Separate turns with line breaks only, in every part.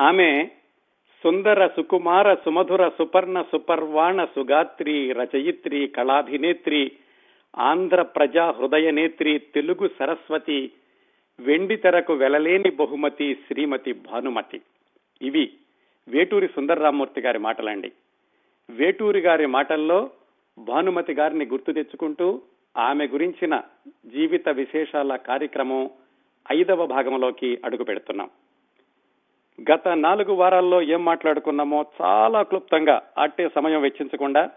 ఆమె సుందర సుకుమార సుమధుర సుపర్ణ సుపర్వాణ సుగాత్రి రచయిత్రి కళాభినేత్రి ఆంధ్ర ప్రజా హృదయనేత్రి తెలుగు సరస్వతి వెండి తెరకు వెలలేని బహుమతి శ్రీమతి భానుమతి. ఇవి వేటూరి సుందరరామూర్తి గారి మాటలండి. వేటూరి గారి మాటల్లో భానుమతి గారిని గుర్తు తెచ్చుకుంటూ ఆమె గురించిన జీవిత విశేషాల కార్యక్రమం ఐదవ భాగంలోకి అడుగు పెడుతున్నాం గత నాలుగు వారాల్లో ఏం మాట్లాడుకున్నామో చాలా క్లుప్తంగా అట్టే సమయం వెచ్చించకుండా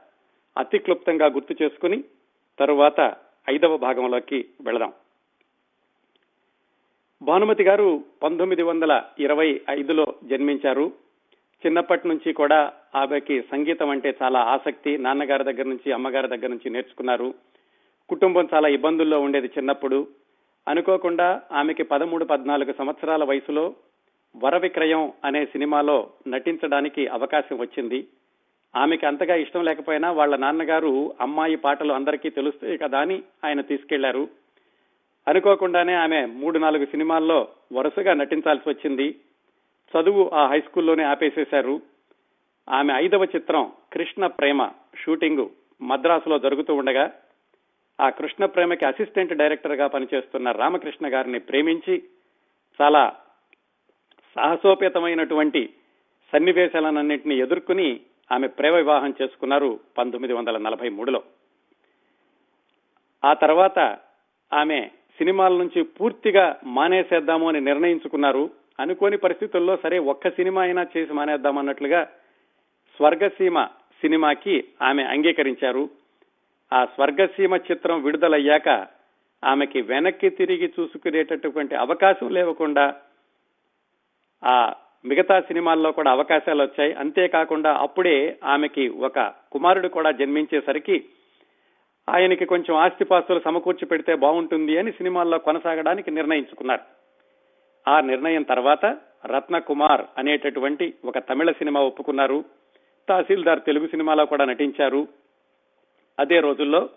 అతి క్లుప్తంగా గుర్తు చేసుకుని తరువాత ఐదవ భాగంలోకి వెళదాం. భానుమతి గారు పంతొమ్మిది వందల ఇరవై ఐదులో జన్మించారు. చిన్నప్పటి నుంచి కూడా ఆమెకి సంగీతం అంటే చాలా ఆసక్తి. నాన్నగారి దగ్గర నుంచి అమ్మగారి దగ్గర నుంచి నేర్చుకున్నారు. కుటుంబం చాలా ఇబ్బందుల్లో ఉండేది చిన్నప్పుడు. అనుకోకుండా ఆమెకి పదమూడు పద్నాలుగు సంవత్సరాల వయసులో వర విక్రయం అనే సినిమాలో నటించడానికి అవకాశం వచ్చింది. ఆమెకి అంతగా ఇష్టం లేకపోయినా వాళ్ళ నాన్నగారు అమ్మాయి పాటలు అందరికీ తెలుస్తాయి కదా అని ఆయన తీసుకెళ్ళారు. అనుకోకుండానే ఆమె మూడు నాలుగు సినిమాల్లో వరుసగా నటించాల్సి వచ్చింది. చదువు ఆ హై స్కూల్లోనే ఆపేసేశారు. ఆమె ఐదవ చిత్రం కృష్ణ ప్రేమ షూటింగ్ మద్రాసులో జరుగుతూ ఉండగా ఆ కృష్ణ ప్రేమకి అసిస్టెంట్ డైరెక్టర్గా పనిచేస్తున్న రామకృష్ణ గారిని ప్రేమించి చాలా సాహసోపేతమైనటువంటి సన్నివేశాలన్నింటినీ ఎదుర్కొని ఆమె ప్రేమ వివాహం చేసుకున్నారు పంతొమ్మిది వందల నలభై మూడులో. ఆ తర్వాత ఆమె సినిమాల నుంచి పూర్తిగా మానేసేద్దాము అని నిర్ణయించుకున్నారు. అనుకోని పరిస్థితుల్లో సరే ఒక్క సినిమా అయినా చేసి మానేద్దాం అన్నట్లుగా స్వర్గసీమ సినిమాకి ఆమె అంగీకరించారు. ఆ స్వర్గసీమ చిత్రం విడుదలయ్యాక ఆమెకి వెనక్కి తిరిగి చూసుకునేటటువంటి అవకాశం లేవకుండా ఆ మిగతా సినిమాల్లో కూడా అవకాశాలు వచ్చాయి. అంతేకాకుండా అప్పుడే ఆమెకి ఒక కుమారుడు కూడా జన్మించేసరికి ఆయనకి కొంచెం ఆస్తిపాస్తులు సమకూర్చి పెడితే బాగుంటుంది అని సినిమాల్లో కొనసాగడానికి నిర్ణయించుకున్నారు. ఆ నిర్ణయం తర్వాత రత్నకుమార్ అనేటటువంటి ఒక తమిళ సినిమా ఒప్పుకున్నారు. తహసీల్దార్ తెలుగు సినిమాలో కూడా నటించారు. అదే రోజుల్లో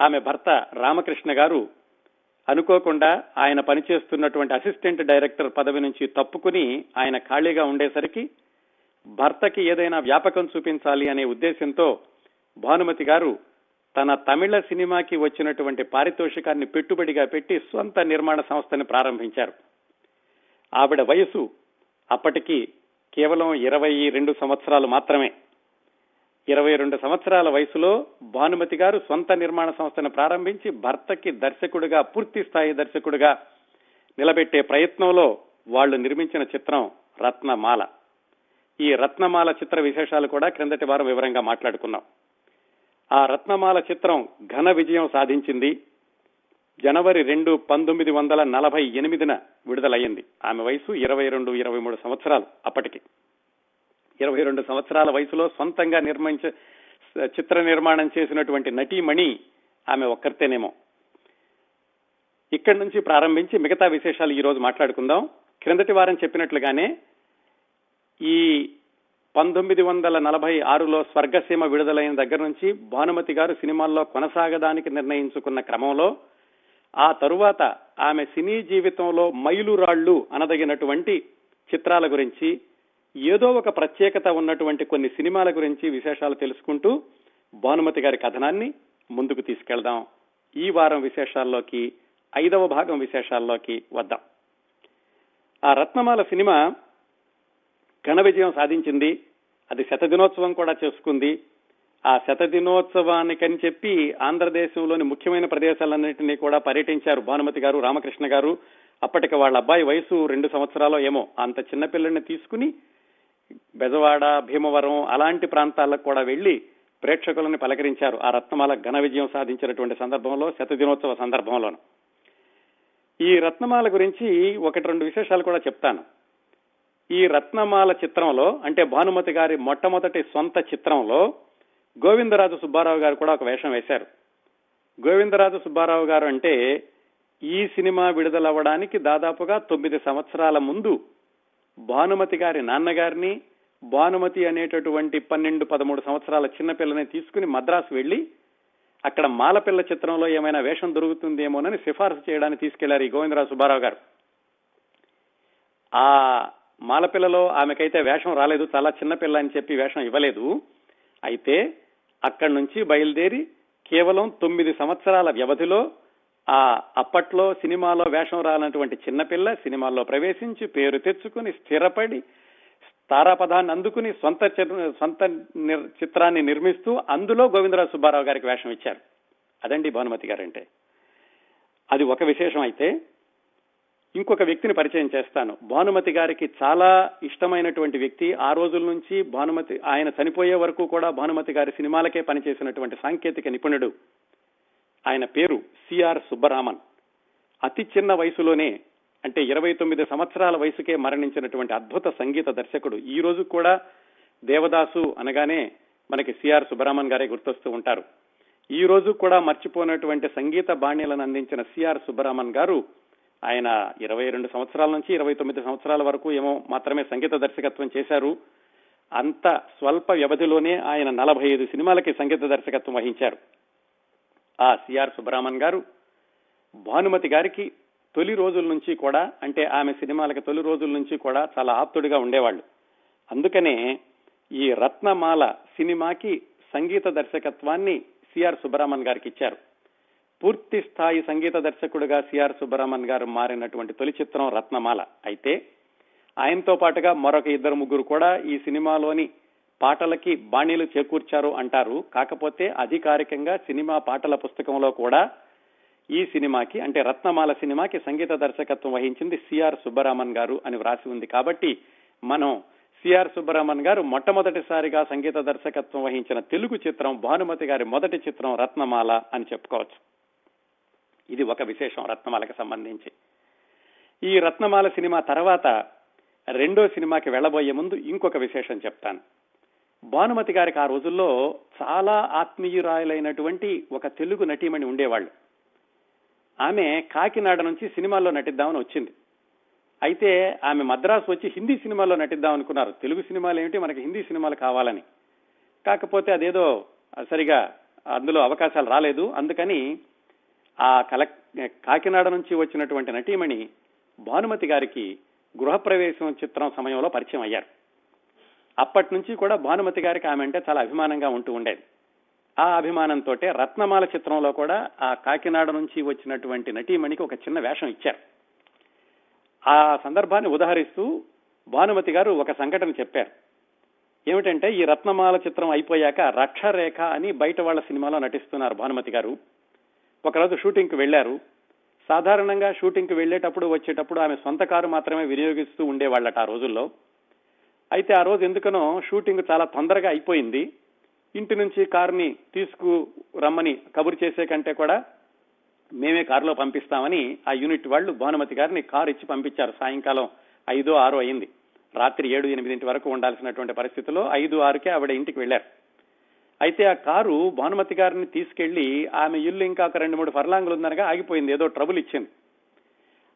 ఆమె భర్త రామకృష్ణ గారు అనుకోకుండా ఆయన పనిచేస్తున్నటువంటి అసిస్టెంట్ డైరెక్టర్ పదవి నుంచి తప్పుకుని ఆయన ఖాళీగా ఉండేసరికి భర్తకి ఏదైనా వ్యాపకం చూపించాలి అనే ఉద్దేశంతో భానుమతి గారు తన తమిళ సినిమాకి వచ్చినటువంటి పారితోషికాన్ని పెట్టుబడిగా పెట్టి స్వంత నిర్మాణ సంస్థని ప్రారంభించారు. ఆవిడ వయసు అప్పటికి కేవలం ఇరవై రెండు సంవత్సరాలు మాత్రమే. ఇరవై రెండు సంవత్సరాల వయసులో భానుమతి గారు సొంత నిర్మాణ సంస్థను ప్రారంభించి భర్తకి దర్శకుడిగా పూర్తి స్థాయి దర్శకుడిగా నిలబెట్టే ప్రయత్నంలో వాళ్ళు నిర్మించిన చిత్రం రత్నమాల. ఈ రత్నమాల చిత్ర విశేషాలు కూడా క్రిందటి వారం వివరంగా మాట్లాడుకున్నాం. ఆ రత్నమాల చిత్రం ఘన విజయం సాధించింది. జనవరి రెండు పంతొమ్మిది వందల నలభై ఎనిమిదిన విడుదలయ్యింది. ఆమె వయసు ఇరవై రెండు ఇరవై మూడు సంవత్సరాలు అప్పటికి. ఇరవై రెండు సంవత్సరాల వయసులో సొంతంగా నిర్మించ చిత్ర నిర్మాణం చేసినటువంటి నటీమణి ఆమె ఒక్కరితేనేమో. ఇక్కడి నుంచి ప్రారంభించి మిగతా విశేషాలు ఈ రోజు మాట్లాడుకుందాం. క్రిందటి వారం చెప్పినట్లుగానే ఈ పంతొమ్మిది వందల నలభై ఆరులో స్వర్గసీమ విడుదలైన దగ్గర నుంచి భానుమతి గారు సినిమాల్లో కొనసాగడానికి నిర్ణయించుకున్న క్రమంలో ఆ తరువాత ఆమె సినీ జీవితంలో మైలురాళ్ళు అనదగినటువంటి చిత్రాల గురించి ఏదో ఒక ప్రత్యేకత ఉన్నటువంటి కొన్ని సినిమాల గురించి విశేషాలు తెలుసుకుంటూ భానుమతి గారి కథనాన్ని ముందుకు తీసుకెళ్దాం. ఈ వారం విశేషాల్లోకి ఐదవ భాగం విశేషాల్లోకి వద్దాం. ఆ రత్నమాల సినిమా ఘన విజయం సాధించింది. అది శతదినోత్సవం కూడా చేసుకుంది. ఆ శతదినోత్సవానికని చెప్పి ఆంధ్రదేశంలోని ముఖ్యమైన ప్రదేశాలన్నింటినీ కూడా పర్యటించారు భానుమతి గారు రామకృష్ణ గారు. అప్పటికి వాళ్ళ అబ్బాయి వయసు రెండు సంవత్సరాలు ఏమో. అంత చిన్నపిల్లల్ని తీసుకుని బెజవాడ భీమవరం అలాంటి ప్రాంతాలకు కూడా వెళ్ళి ప్రేక్షకులను పలకరించారు ఆ రత్నమాల ఘన విజయం సాధించినటువంటి సందర్భంలో శతదినోత్సవ సందర్భంలోను. ఈ రత్నమాల గురించి ఒకటి రెండు విశేషాలు కూడా చెప్తాను. ఈ రత్నమాల చిత్రంలో అంటే భానుమతి గారి మొట్టమొదటి సొంత చిత్రంలో గోవిందరాజు సుబ్బారావు గారు కూడా ఒక వేషం వేశారు. గోవిందరాజు సుబ్బారావు గారు అంటే ఈ సినిమా విడుదలవ్వడానికి దాదాపుగా తొమ్మిది సంవత్సరాల ముందు భానుమతి గారి నాన్నగారిని భానుమతి అనేటటువంటి పన్నెండు పదమూడు సంవత్సరాల చిన్నపిల్లని తీసుకుని మద్రాసు వెళ్ళి అక్కడ మాలపిల్ల చిత్రంలో ఏమైనా వేషం దొరుకుతుందేమోనని సిఫార్సు చేయడానికి తీసుకెళ్ళారు ఈ గోవిందరావు సుబ్బారావు గారు. ఆ మాలపిల్లలో ఆమెకైతే వేషం రాలేదు చాలా చిన్నపిల్ల అని చెప్పి వేషం ఇవ్వలేదు. అయితే అక్కడి నుంచి బయలుదేరి కేవలం తొమ్మిది సంవత్సరాల వ్యవధిలో ఆ అప్పట్లో సినిమాలో వేషం రానటువంటి చిన్నపిల్ల సినిమాల్లో ప్రవేశించి పేరు తెచ్చుకుని స్థిరపడి తారాపదాన్ని అందుకుని సొంత సొంత చిత్రాన్ని నిర్మిస్తూ అందులో గోవిందరావు సుబ్బారావు గారికి వేషం ఇచ్చారు. అదండి భానుమతి గారంటే. అది ఒక విశేషం అయితే ఇంకొక వ్యక్తిని పరిచయం చేస్తాను. భానుమతి గారికి చాలా ఇష్టమైనటువంటి వ్యక్తి. ఆ రోజుల నుంచి భానుమతి ఆయన చనిపోయే వరకు కూడా భానుమతి గారి సినిమాలకే పనిచేసినటువంటి సాంకేతిక నిపుణుడు. ఆయన పేరు సిఆర్ సుబ్బరామన్. అతి చిన్న వయసులోనే అంటే ఇరవై తొమ్మిది సంవత్సరాల వయసుకే మరణించినటువంటి అద్భుత సంగీత దర్శకుడు ఈ రోజు కూడా దేవదాసు అనగానే మనకి సిఆర్ సుబ్బరామన్ గారే గుర్తొస్తూ ఉంటారు. ఈ రోజు కూడా మర్చిపోయినటువంటి సంగీత బాణ్యలను అందించిన సిఆర్ సుబ్బరామన్ గారు ఆయన ఇరవై రెండు సంవత్సరాల నుంచి ఇరవై తొమ్మిది సంవత్సరాల వరకు ఏమో మాత్రమే సంగీత దర్శకత్వం చేశారు. అంత స్వల్ప వ్యవధిలోనే ఆయన నలభై ఐదు సినిమాలకి సంగీత దర్శకత్వం వహించారు. ఆ సిఆర్ సుబ్రహ్మణ్ గారు. భానుమతి గారికి తొలి రోజుల నుంచి కూడా అంటే ఆమె సినిమాలకు తొలి రోజుల నుంచి కూడా చాలా ఆప్తుడిగా ఉండేవాళ్ళు. అందుకనే ఈ రత్నమాల సినిమాకి సంగీత దర్శకత్వాన్ని సిఆర్ సుబ్రహ్మణ్ గారికి ఇచ్చారు. పూర్తి స్థాయి సంగీత దర్శకుడుగా సిఆర్ సుబ్రహ్మణ్ గారు మారినటువంటి తొలి చిత్రం రత్నమాల. అయితే ఆయనతో పాటుగా మరొక ఇద్దరు ముగ్గురు కూడా ఈ సినిమాలోని పాటలకి బాణీలు చేకూర్చారు అంటారు. కాకపోతే అధికారికంగా సినిమా పాటల పుస్తకంలో కూడా ఈ సినిమాకి అంటే రత్నమాల సినిమాకి సంగీత దర్శకత్వం వహించింది సిఆర్ సుబ్బరామన్ గారు అని వ్రాసి ఉంది. కాబట్టి మనం సిఆర్ సుబ్బరామన్ గారు మొట్టమొదటిసారిగా సంగీత దర్శకత్వం వహించిన తెలుగు చిత్రం భానుమతి గారి మొదటి చిత్రం రత్నమాల అని చెప్పుకోవచ్చు. ఇది ఒక విశేషం రత్నమాలకు సంబంధించి. ఈ రత్నమాల సినిమా తర్వాత రెండో సినిమాకి వెళ్ళబోయే ముందు ఇంకొక విశేషం చెప్తాను. భానుమతి గారికి ఆ రోజుల్లో చాలా ఆత్మీయురాయులైనటువంటి ఒక తెలుగు నటీమణి ఉండేవాళ్ళు. ఆమె కాకినాడ నుంచి సినిమాల్లో నటిద్దామని వచ్చింది. అయితే ఆమె మద్రాసు వచ్చి హిందీ సినిమాల్లో నటిద్దాం అనుకున్నారు. తెలుగు సినిమాలు ఏమిటి? మనకి హిందీ సినిమాలు కావాలని. కాకపోతే అదేదో సరిగా అందులో అవకాశాలు రాలేదు. అందుకని ఆ కల కాకినాడ నుంచి వచ్చినటువంటి నటీమణి భానుమతి గారికి గృహప్రవేశం చిత్రం సమయంలో పరిచయం అయ్యారు. అప్పటి నుంచి కూడా భానుమతి గారికి ఆమె అంటే చాలా అభిమానంగా ఉంటూ ఉండేది. ఆ అభిమానంతో రత్నమాల చిత్రంలో కూడా ఆ కాకినాడ నుంచి వచ్చినటువంటి నటీమణికి ఒక చిన్న వేషం ఇచ్చారు. ఆ సందర్భాన్ని ఉదహరిస్తూ భానుమతి గారు ఒక సంఘటన చెప్పారు. ఏమిటంటే ఈ రత్నమాల చిత్రం అయిపోయాక రక్షరేఖ అని బయట వాళ్ళ సినిమాలో నటిస్తున్నారు భానుమతి గారు. ఒకరోజు షూటింగ్కి వెళ్ళారు సాధారణంగా షూటింగ్కి వెళ్ళేటప్పుడు వచ్చేటప్పుడు ఆమె సొంత కారు మాత్రమే వినియోగిస్తూ ఉండేవాళ్ళట ఆ రోజుల్లో. అయితే ఆ రోజు ఎందుకనో షూటింగ్ చాలా తొందరగా అయిపోయింది. ఇంటి నుంచి కారుని తీసుకు రమ్మని కబురు చేసే కంటే కూడా మేమే కారులో పంపిస్తామని ఆ యూనిట్ వాళ్ళు భానుమతి గారిని కారు ఇచ్చి పంపించారు. సాయంకాలం ఐదో ఆరో అయింది. రాత్రి ఏడు ఎనిమిదింటి వరకు ఉండాల్సినటువంటి పరిస్థితిలో ఐదు ఆరుకే ఆవిడ ఇంటికి వెళ్ళారు అయితే ఆ కారు భానుమతి గారిని తీసుకెళ్ళి ఆమె ఇల్లు ఇంకా ఒక రెండు మూడు ఫర్లాంగులు ఉందనగా ఆగిపోయింది. ఏదో ట్రబుల్ ఇచ్చింది.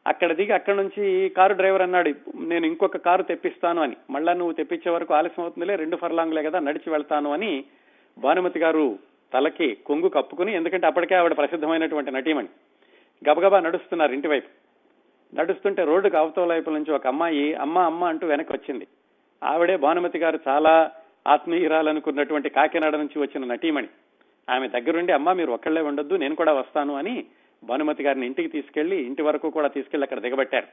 అక్కడ దిగి అక్కడ నుంచి కారు డ్రైవర్ అన్నాడు నేను ఇంకొక కారు తెప్పిస్తాను అని. మళ్ళా నువ్వు తెప్పించే వరకు ఆలస్యం అవుతుందిలే రెండు ఫర్లాంగులే కదా నడిచి వెళ్తాను అని భానుమతి గారు తలకి కొంగు కప్పుకుని ఎందుకంటే అప్పటికే ఆవిడ ప్రసిద్ధమైనటువంటి నటీమణి. గబగబా నడుస్తున్నారు ఇంటి వైపు. నడుస్తుంటే రోడ్డుకు అవతల వైపు నుంచి ఒక అమ్మాయి అమ్మ అమ్మ అంటూ వెనక్కి వచ్చింది. ఆవిడే భానుమతి గారు చాలా ఆత్మీయురాలనుకున్నటువంటి కాకినాడ నుంచి వచ్చిన నటీమణి. ఆమె దగ్గరుండి అమ్మ మీరు ఒక్కళ్ళే ఉండొద్దు నేను కూడా వస్తాను అని భానుమతి గారిని ఇంటికి తీసుకెళ్ళి ఇంటి వరకు కూడా తీసుకెళ్ళి అక్కడ దిగబట్టారు.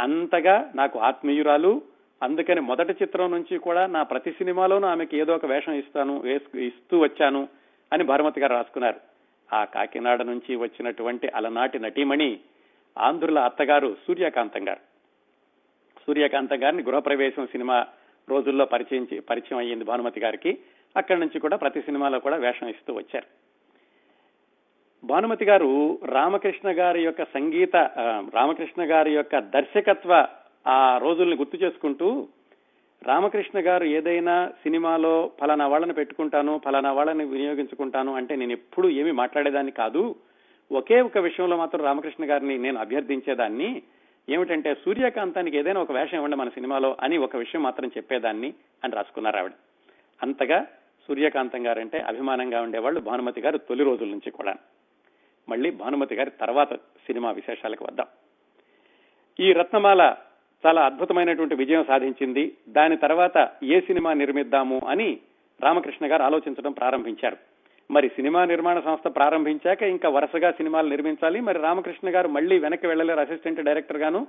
అంతగా నాకు ఆత్మీయురాలు అందుకని మొదటి చిత్రం నుంచి కూడా నా ప్రతి సినిమాలోనూ ఆమెకి ఏదో ఒక వేషం ఇస్తాను ఇస్తూ వచ్చాను అని భానుమతి గారు రాసుకున్నారు. ఆ కాకినాడ నుంచి వచ్చినటువంటి అలనాటి నటీమణి ఆంధ్రుల అత్తగారు సూర్యకాంతం గారు. సూర్యకాంతం గారిని గృహప్రవేశం సినిమా రోజుల్లో పరిచయం పరిచయం అయ్యింది భానుమతి గారికి. అక్కడి నుంచి కూడా ప్రతి సినిమాలో కూడా వేషం ఇస్తూ వచ్చారు. భానుమతి గారు రామకృష్ణ గారి యొక్క సంగీత రామకృష్ణ గారి యొక్క దర్శకత్వ ఆ రోజుల్ని గుర్తు చేసుకుంటూ రామకృష్ణ గారు ఏదైనా సినిమాలో ఫలానా వాళ్ళని పెట్టుకుంటాను ఫలానా వాళ్ళని వినియోగించుకుంటాను అంటే నేను ఎప్పుడు ఏమీ మాట్లాడేదాన్ని కాదు. ఒకే ఒక విషయంలో మాత్రం రామకృష్ణ గారిని నేను అభ్యర్థించేదాన్ని. ఏమిటంటే సూర్యకాంతానికి ఏదైనా ఒక వేషం ఇవ్వండి మన సినిమాలో అని ఒక విషయం మాత్రం చెప్పేదాన్ని అని రాసుకున్నారు ఆవిడ. అంతగా సూర్యకాంతం గారంటే అభిమానంగా ఉండేవాళ్ళు భానుమతి గారు తొలి రోజుల నుంచి కూడా. మళ్ళీ భానుమతి గారి తర్వాత సినిమా విశేషాలకు వద్దాం. ఈ రత్నమాల చాలా అద్భుతమైనటువంటి విజయం సాధించింది. దాని తర్వాత ఏ సినిమా నిర్మిద్దాము అని రామకృష్ణ గారు ఆలోచించడం ప్రారంభించారు. మరి సినిమా నిర్మాణ సంస్థ ప్రారంభించాక ఇంకా వరుసగా సినిమాలు నిర్మించాలి. మరి రామకృష్ణ గారు మళ్ళీ వెనక్కి వెళ్ళలేరు అసిస్టెంట్ డైరెక్టర్ గాను.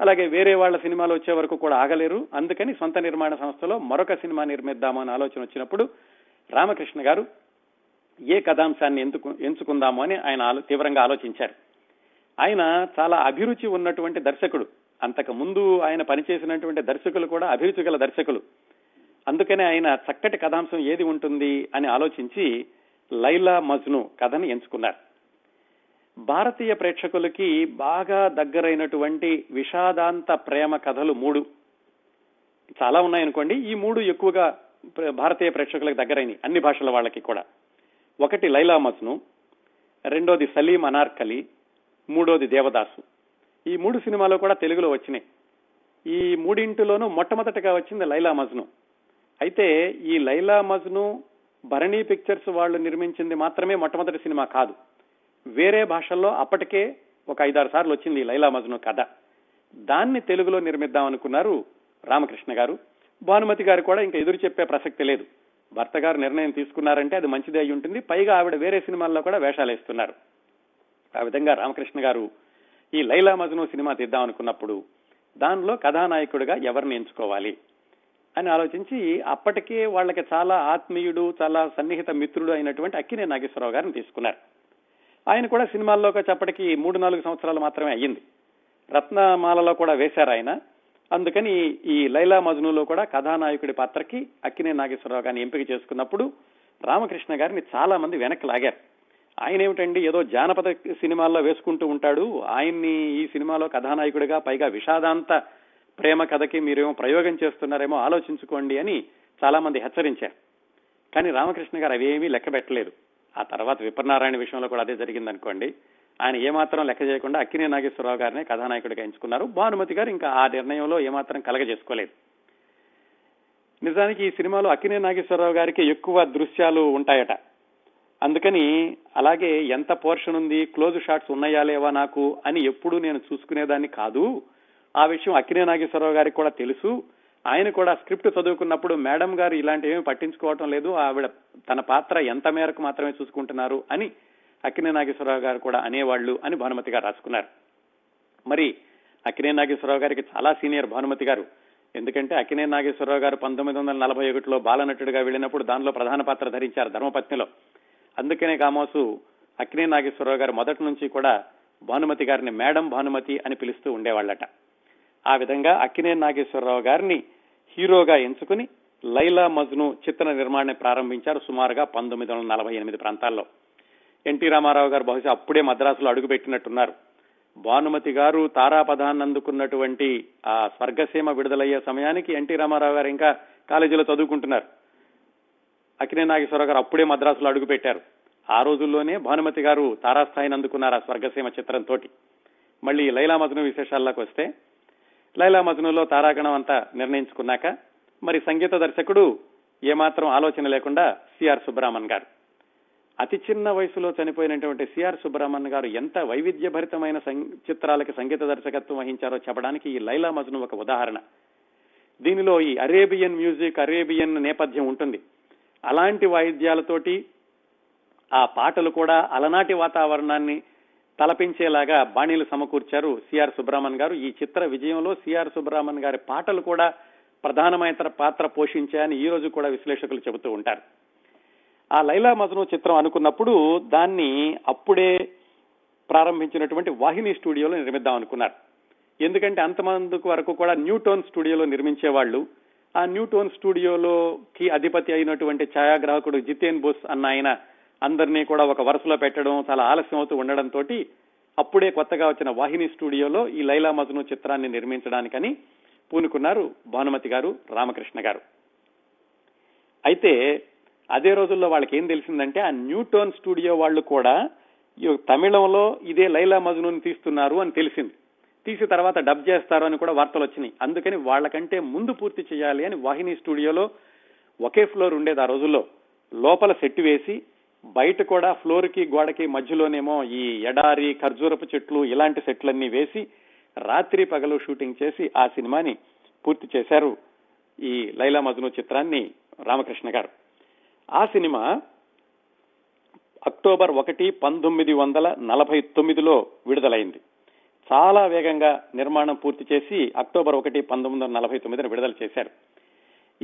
అలాగే వేరే వాళ్ళ సినిమాలు వచ్చే వరకు కూడా ఆగలేరు. అందుకని సొంత నిర్మాణ సంస్థలో మరొక సినిమా నిర్మిద్దామని అని ఆలోచన వచ్చినప్పుడు రామకృష్ణ గారు ఏ కథాంశాన్ని ఎందుకు ఎంచుకుందాము అని ఆయన ఆలో- తీవ్రంగా ఆలోచించారు. ఆయన చాలా అభిరుచి ఉన్నటువంటి దర్శకుడు. అంతకు ముందు ఆయన పనిచేసినటువంటి దర్శకులు కూడా అభిరుచి గల దర్శకులు. అందుకనే ఆయన చక్కటి కథాంశం ఏది ఉంటుంది అని ఆలోచించి లైలా మజ్ను కథని ఎంచుకున్నారు. భారతీయ ప్రేక్షకులకి బాగా దగ్గరైనటువంటి విషాదాంత ప్రేమ కథలు మూడు. చాలా ఉన్నాయనుకోండి ఈ మూడు ఎక్కువగా ప్ర- భారతీయ ప్రేక్షకులకు దగ్గరైనవి అన్ని భాషల వాళ్ళకి కూడా. ఒకటి లైలా మజ్ను రెండోది సలీం అనార్కలి మూడోది దేవదాసు. ఈ మూడు సినిమాలు కూడా తెలుగులో వచ్చినాయి. ఈ మూడింటిలోనూ మొట్టమొదటగా వచ్చింది లైలా మజ్ను అయితే ఈ లైలా మజ్ను భరణి పిక్చర్స్ వాళ్ళు నిర్మించింది మాత్రమే మొట్టమొదటి సినిమా కాదు. వేరే భాషల్లో అప్పటికే ఒక ఐదారు సార్లు వచ్చింది ఈ లైలా మజ్ను కథ. దాన్ని తెలుగులో నిర్మిద్దాం అనుకున్నారు రామకృష్ణ గారు. భానుమతి గారు కూడా ఇంకా ఎదురు చెప్పే ప్రసక్తి లేదు. భర్త గారు నిర్ణయం తీసుకున్నారంటే అది మంచిదే అయి ఉంటుంది. పైగా ఆవిడ వేరే సినిమాల్లో కూడా వేషాలు వేస్తున్నారు. ఆ విధంగా రామకృష్ణ గారు ఈ లైలా మజ్ను సినిమా తీద్దాం అనుకున్నప్పుడు దానిలో కథానాయకుడిగా ఎవరిని ఎంచుకోవాలి అని ఆలోచించి అప్పటికే వాళ్ళకి చాలా ఆత్మీయుడు చాలా సన్నిహిత మిత్రుడు అయినటువంటి అక్కినే నాగేశ్వరరావు గారిని తీసుకున్నారు. ఆయన కూడా సినిమాల్లోకి చప్పటికి మూడు నాలుగు సంవత్సరాలు మాత్రమే అయ్యింది. రత్నమాలలో కూడా వేశారు ఆయన. అందుకని ఈ లైలా మజ్నులో కూడా కథానాయకుడి పాత్రకి అక్కినే నాగేశ్వరరావు గారిని ఎంపిక చేసుకున్నప్పుడు రామకృష్ణ గారిని చాలా మంది వెనక్కి లాగారు. ఆయన ఏమిటండి ఏదో జానపద సినిమాల్లో వేసుకుంటూ ఉంటాడు. ఆయన్ని ఈ సినిమాలో కథానాయకుడిగా పైగా విషాదాంత ప్రేమ కథకి మీరేమో ప్రయోగం చేస్తున్నారేమో ఆలోచించుకోండి అని చాలా మంది హెచ్చరించారు. కానీ రామకృష్ణ గారు అవేమీ లెక్క పెట్టలేదు. ఆ తర్వాత విప్రనారాయణ విషయంలో కూడా అదే జరిగిందనుకోండి. ఆయన ఏమాత్రం లెక్క చేయకుండా అక్కినే నాగేశ్వరరావు గారిని కథానాయకుడిగా ఎంచుకున్నారు. భానుమతి గారు ఇంకా ఆ నిర్ణయంలో ఏమాత్రం కలగజేసుకోలేదు. నిజానికి ఈ సినిమాలో అక్కినే నాగేశ్వరరావు గారికి ఎక్కువ దృశ్యాలు ఉంటాయట. అందుకని అలాగే ఎంత పోర్షన్ ఉంది క్లోజ్ షాట్స్ ఉన్నాయా లేవా నాకు అని ఎప్పుడూ నేను చూసుకునేదాన్ని కాదు. ఆ విషయం అక్కినే నాగేశ్వరరావు గారికి కూడా తెలుసు. ఆయన కూడా స్క్రిప్ట్ చదువుకున్నప్పుడు మేడం గారు ఇలాంటివి పట్టించుకోవటం లేదు ఆవిడ తన పాత్ర ఎంత మేరకు మాత్రమే చూసుకుంటున్నారు అని అక్కినే నాగేశ్వరరావు గారు కూడా అనేవాళ్ళు అని భానుమతి గారు రాసుకున్నారు. మరి అక్కినే నాగేశ్వరరావు గారికి చాలా సీనియర్ భానుమతి గారు. ఎందుకంటే అక్కినే నాగేశ్వరరావు గారు పంతొమ్మిది వందల నలభై ఒకటిలో బాలనటుడిగా వెళ్ళినప్పుడు దానిలో ప్రధాన పాత్ర ధరించారు ధర్మపత్నిలో. అందుకనే కామోసు అక్కినే నాగేశ్వరరావు గారు మొదటి నుంచి కూడా భానుమతి గారిని మేడం భానుమతి అని పిలుస్తూ ఉండేవాళ్ళట. ఆ విధంగా అక్కినే నాగేశ్వరరావు గారిని హీరోగా ఎంచుకుని లైలా మజ్ను చిత్ర నిర్మాణాన్ని ప్రారంభించారు సుమారుగా పంతొమ్మిది వందల నలభై ఎనిమిది ప్రాంతాల్లో. ఎన్టీ రామారావు గారు బహుశా అప్పుడే మద్రాసులో అడుగుపెట్టినట్టున్నారు. భానుమతి గారు తారాపదాన్ని అందుకున్నటువంటి ఆ స్వర్గసీమ విడుదలయ్యే సమయానికి ఎన్టీ రామారావు గారు ఇంకా కాలేజీలో చదువుకుంటున్నారు. అక్కినే నాగేశ్వరరావు గారు అప్పుడే మద్రాసులో అడుగుపెట్టారు. ఆ రోజుల్లోనే భానుమతి గారు తారాస్థాయిని అందుకున్నారు ఆ స్వర్గసీమ చిత్రంతో మళ్ళీ లైలా మజ్ను విశేషాల్లోకి వస్తే లైలా మజ్నులో తారాగణం అంతా నిర్ణయించుకున్నాక మరి సంగీత దర్శకుడు ఏమాత్రం ఆలోచన లేకుండా సిఆర్ సుబ్రహ్మణ్ గారు. అతి చిన్న వయసులో చనిపోయినటువంటి సిఆర్ సుబ్రహ్మణ్య గారు ఎంత వైవిధ్యభరితమైన సం- చిత్రాలకి సంగీత దర్శకత్వం వహించారో చెప్పడానికి ఈ లైలా మజ్ను ఒక ఉదాహరణ. దీనిలో ఈ అరేబియన్ మ్యూజిక్ అరేబియన్ నేపథ్యం ఉంటుంది. అలాంటి వాయిద్యాలతోటి ఆ పాటలు కూడా అలనాటి వాతావరణాన్ని తలపించేలాగా బాణీలు సమకూర్చారు సిఆర్ సుబ్రహ్మణ్య గారు. ఈ చిత్ర విజయంలో సిఆర్ సుబ్రహ్మణ్య గారి పాటలు కూడా ప్రధానమైన పాత్ర పోషించాయని ఈ రోజు కూడా విశ్లేషకులు చెబుతూ ఉంటారు. ఆ లైలా మజను చిత్రం అనుకున్నప్పుడు దాన్ని అప్పుడే ప్రారంభించినటువంటి వాహిని స్టూడియోలో నిర్మిద్దాం అనుకున్నారు. ఎందుకంటే అంతమందుకు వరకు కూడా న్యూటోన్ స్టూడియోలో నిర్మించేవాళ్ళు. ఆ న్యూటోన్ స్టూడియోలోకి అధిపతి అయినటువంటి ఛాయాగ్రాహకుడు జితేన్ బోస్ అన్న ఆయన అందరినీ కూడా ఒక వరుసలో పెట్టడం చాలా ఆలస్యం అవుతూ ఉండడంతో అప్పుడే కొత్తగా వచ్చిన వాహిని స్టూడియోలో ఈ లైలా మజను చిత్రాన్ని నిర్మించడానికని పూనుకున్నారు భానుమతి గారు రామకృష్ణ గారు. అయితే అదే రోజుల్లో వాళ్ళకి ఏం తెలిసిందంటే ఆ న్యూటోన్ స్టూడియో వాళ్ళు కూడా ఈ తమిళంలో ఇదే లైలా మజ్నుని తీస్తున్నారు అని తెలిసింది. తీసిన తర్వాత డబ్ చేస్తారు అని కూడా వార్తలు వచ్చినాయి. అందుకని వాళ్ళకంటే ముందు పూర్తి చేయాలి అని వాహిని స్టూడియోలో ఒకే ఫ్లోర్ ఉండేది ఆ రోజుల్లో. లోపల సెట్ వేసి బయట కూడా ఫ్లోర్కి గోడకి మధ్యలోనేమో ఈ ఎడారి ఖర్జూరపు చెట్లు ఇలాంటి సెట్లన్నీ వేసి రాత్రి పగలు షూటింగ్ చేసి ఆ సినిమాని పూర్తి చేశారు ఈ లైలా మజ్ను చిత్రాన్ని రామకృష్ణ గారు. ఆ సినిమా అక్టోబర్ ఒకటి పంతొమ్మిది వందల నలభై తొమ్మిదిలో విడుదలైంది. చాలా వేగంగా నిర్మాణం పూర్తి చేసి అక్టోబర్ ఒకటి పంతొమ్మిది వందల నలభై తొమ్మిదిన విడుదల చేశారు.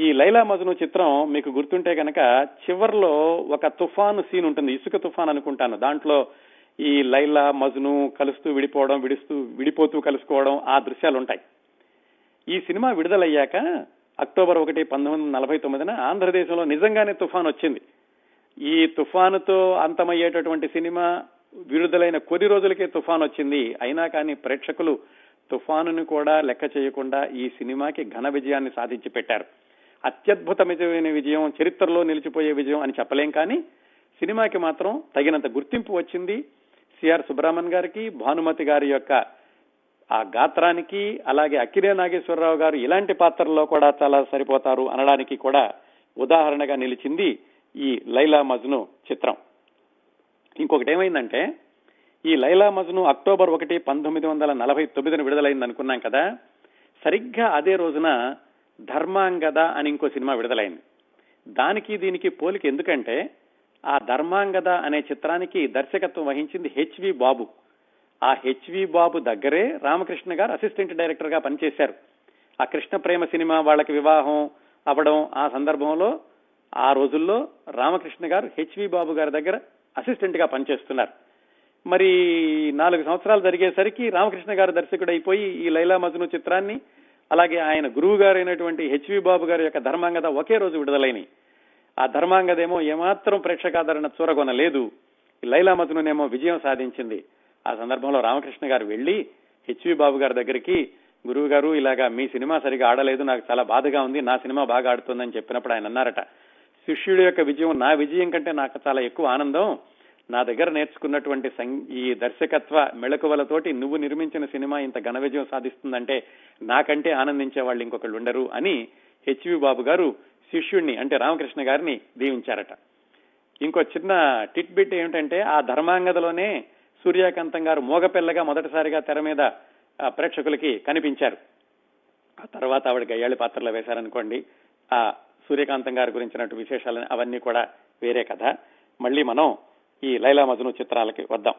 ఈ లైలా మజ్ను చిత్రం మీకు గుర్తుంటే కనుక చివర్లో ఒక తుఫాను సీన్ ఉంటుంది ఇసుక తుఫాన్ అనుకుంటాను. దాంట్లో ఈ లైలా మజ్ను కలుస్తూ విడిపోవడం విడుస్తూ విడిపోతూ కలుసుకోవడం ఆ దృశ్యాలు ఉంటాయి ఈ సినిమా విడుదలయ్యాక అక్టోబర్ ఒకటి పంతొమ్మిది వందల నలభై తొమ్మిదిన ఆంధ్రదేశంలో నిజంగానే తుఫాన్ వచ్చింది. ఈ తుఫానుతో అంతమయ్యేటటువంటి సినిమా విడుదలైన కొద్ది రోజులకే తుఫాన్ వచ్చింది. అయినా కానీ ప్రేక్షకులు తుఫానును కూడా లెక్క చేయకుండా ఈ సినిమాకి ఘన విజయాన్ని సాధించి పెట్టారు. అత్యద్భుతమైన విజయం చరిత్రలో నిలిచిపోయే విజయం అని చెప్పలేం కానీ సినిమాకి మాత్రం తగినంత గుర్తింపు వచ్చింది. సిఆర్ సుబ్రహ్మణ్యం గారికి భానుమతి గారి యొక్క ఆ గాత్రానికి అలాగే అక్కిరే నాగేశ్వరరావు గారు ఇలాంటి పాత్రల్లో కూడా చాలా సరిపోతారు అనడానికి కూడా ఉదాహరణగా నిలిచింది ఈ లైలా మజ్ను చిత్రం. ఇంకొకటి ఏమైందంటే ఈ లైలా మజ్ను అక్టోబర్ ఒకటి పంతొమ్మిది వందల నలభై తొమ్మిదిన విడుదలైంది అనుకున్నాం కదా సరిగ్గా అదే రోజున ధర్మాంగద అని ఇంకో సినిమా విడుదలైంది. దానికి దీనికి పోలిక ఎందుకంటే ఆ ధర్మాంగద అనే చిత్రానికి దర్శకత్వం వహించింది హెచ్వి బాబు. ఆ హెచ్వి బాబు దగ్గరే రామకృష్ణ గారు అసిస్టెంట్ డైరెక్టర్గా పనిచేశారు. ఆ కృష్ణ ప్రేమ సినిమా వాళ్ళకి వివాహం అవ్వడం ఆ సందర్భంలో ఆ రోజుల్లో రామకృష్ణ గారు హెచ్వి బాబు గారి దగ్గర అసిస్టెంట్గా పనిచేస్తున్నారు. మరి నాలుగు సంవత్సరాలు జరిగేసరికి రామకృష్ణ గారు దర్శకుడు అయిపోయి ఈ లైలా మజ్ను చిత్రాన్ని అలాగే ఆయన గురువు గారైనటువంటి హెచ్వి బాబు గారి యొక్క ధర్మాంగత ఒకే రోజు విడుదలైనవి ఆ ధర్మాంగదేమో ఏమాత్రం ప్రేక్షకాదరణ చూరగొనలేదు. ఈ లైలా మజ్నునేమో విజయం సాధించింది. ఆ సందర్భంలో రామకృష్ణ గారు వెళ్ళి హెచ్వి బాబు గారి దగ్గరికి గురువు గారు ఇలాగా మీ సినిమా సరిగా ఆడలేదు నాకు చాలా బాధగా ఉంది నా సినిమా బాగా ఆడుతుందని చెప్పినప్పుడు ఆయన అన్నారట. శిష్యుడి యొక్క విజయం నా విజయం కంటే నాకు చాలా ఎక్కువ ఆనందం. నా దగ్గర నేర్చుకున్నటువంటి ఈ దర్శకత్వ మెళకువలతోటి నువ్వు నిర్మించిన సినిమా ఇంత ఘన విజయం సాధిస్తుందంటే నాకంటే ఆనందించే వాళ్ళు ఇంకొకళ్ళు ఉండరు అని హెచ్వి బాబు గారు శిష్యుణ్ణి అంటే రామకృష్ణ గారిని దీవించారట. ఇంకో చిన్న టిట్ బిట్ ఏమిటంటే ఆ ధర్మాంగదలోనే సూర్యకాంతం గారు మోగపిల్లగా మొదటిసారిగా తెర మీద ప్రేక్షకులకి కనిపించారు. ఆ తర్వాత ఆవిడ గయ్యాళి పాత్రలో వేశారనుకోండి ఆ సూర్యకాంతం గారి గురించినట్టు విశేషాలని అవన్నీ కూడా వేరే కథ. మళ్ళీ మనం ఈ లైలా మజ్ను చిత్రాలకి వద్దాం.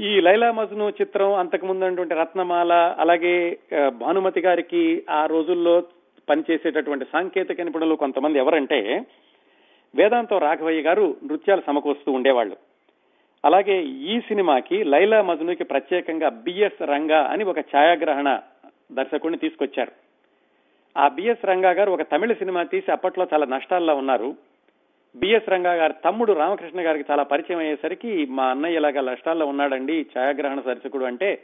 ఈ లైలా మజ్ను చిత్రం అంతకు ముందు రత్నమాల అలాగే భానుమతి గారికి ఆ రోజుల్లో పనిచేసేటటువంటి సాంకేతిక నిపుణులు కొంతమంది ఎవరంటే వేదాంతం రాఘవయ్య గారు నృత్యాలు సమకూరుస్తూ ఉండేవాళ్ళు. అలాగే ఈ సినిమాకి లైలా మజ్నుకి ప్రత్యేకంగా బిఎస్ రంగా అని ఒక ఛాయాగ్రహణ దర్శకుడిని తీసుకొచ్చారు. ఆ బిఎస్ రంగా గారు ఒక తమిళ సినిమా తీసి అప్పట్లో చాలా నష్టాల్లో ఉన్నారు. బిఎస్ రంగా గారి తమ్ముడు రామకృష్ణ గారికి చాలా పరిచయం అయ్యేసరికి మా అన్నయ్య ఇలాగా నష్టాల్లో ఉన్నాడండి ఛాయాగ్రహణ దర్శకుడు అంటే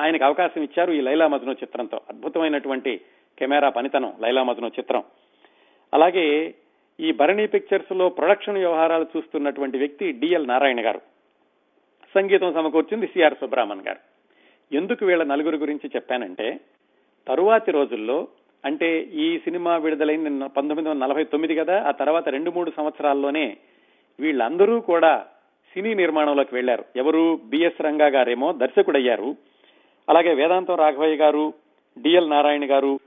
ఆయనకు అవకాశం ఇచ్చారు ఈ లైలా మజ్ను చిత్రంతో. అద్భుతమైనటువంటి కెమెరా పనితనం లైలా మజ్ను చిత్రం. అలాగే ఈ భరణి పిక్చర్స్లో ప్రొడక్షన్ వ్యవహారాలు చూస్తున్నటువంటి వ్యక్తి డిఎల్ నారాయణ గారు. సంగీతం సమకూర్చింది సిఆర్ సుబ్రహ్మణ్ గారు. ఎందుకు వీళ్ళ నలుగురు గురించి చెప్పానంటే తరువాతి రోజుల్లో అంటే ఈ సినిమా విడుదలైంది పంతొమ్మిది వందల నలభై తొమ్మిది కదా ఆ తర్వాత రెండు మూడు సంవత్సరాల్లోనే వీళ్ళందరూ కూడా సినీ నిర్మాణంలోకి వెళ్ళారు ఎవరు? బిఎస్ రంగా గారేమో దర్శకుడయ్యారు. అలాగే వేదాంతం రాఘవయ్య గారు డిఎల్ నారాయణ గారు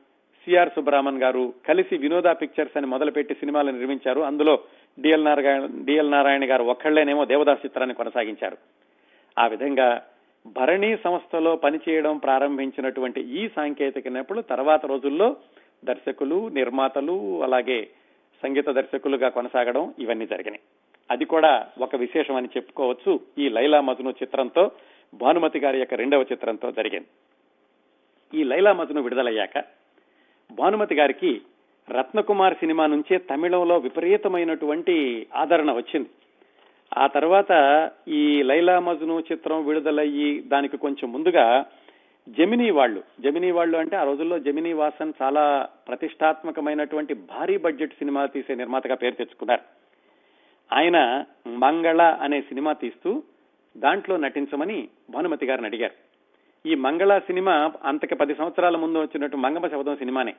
సిఆర్ సుబ్రహ్మణ్ గారు కలిసి వినోద పిక్చర్స్ అని మొదలుపెట్టి సినిమాలు నిర్మించారు. అందులో డిఎల్ నారాయణ డిఎల్ నారాయణ గారు ఒక్కళ్ళేనేమో దేవదాస్ చిత్రాన్ని కొనసాగించారు. ఆ విధంగా భరణి సంస్థలో పనిచేయడం ప్రారంభించినటువంటి ఈ సాంకేతిక నిపుణులు తర్వాత రోజుల్లో దర్శకులు నిర్మాతలు అలాగే సంగీత దర్శకులుగా కొనసాగడం ఇవన్నీ జరిగినాయి. అది కూడా ఒక విశేషం అని చెప్పుకోవచ్చు. ఈ లైలా మజ్ను చిత్రంతో భానుమతి గారి యొక్క రెండవ చిత్రంతో జరిగింది. ఈ లైలా మజ్ను విడుదలయ్యాక భానుమతి గారికి రత్నకుమార్ సినిమా నుంచే తమిళంలో విపరీతమైనటువంటి ఆదరణ వచ్చింది. ఆ తర్వాత ఈ లైలా మజ్ను చిత్రం విడుదలయ్యి దానికి కొంచెం ముందుగా జమినీ వాళ్ళు. జమినీ వాళ్ళు అంటే ఆ రోజుల్లో జమినీ వాసన్ చాలా ప్రతిష్టాత్మకమైనటువంటి భారీ బడ్జెట్ సినిమా తీసే నిర్మాతగా పేరు తెచ్చుకున్నారు. ఆయన మంగళ అనే సినిమా తీస్తూ దాంట్లో నటించమని భానుమతి గారిని అడిగారు. ఈ మంగళ సినిమా అంతకి పది సంవత్సరాల ముందు వచ్చినట్టు మంగమ శబదం సినిమానే.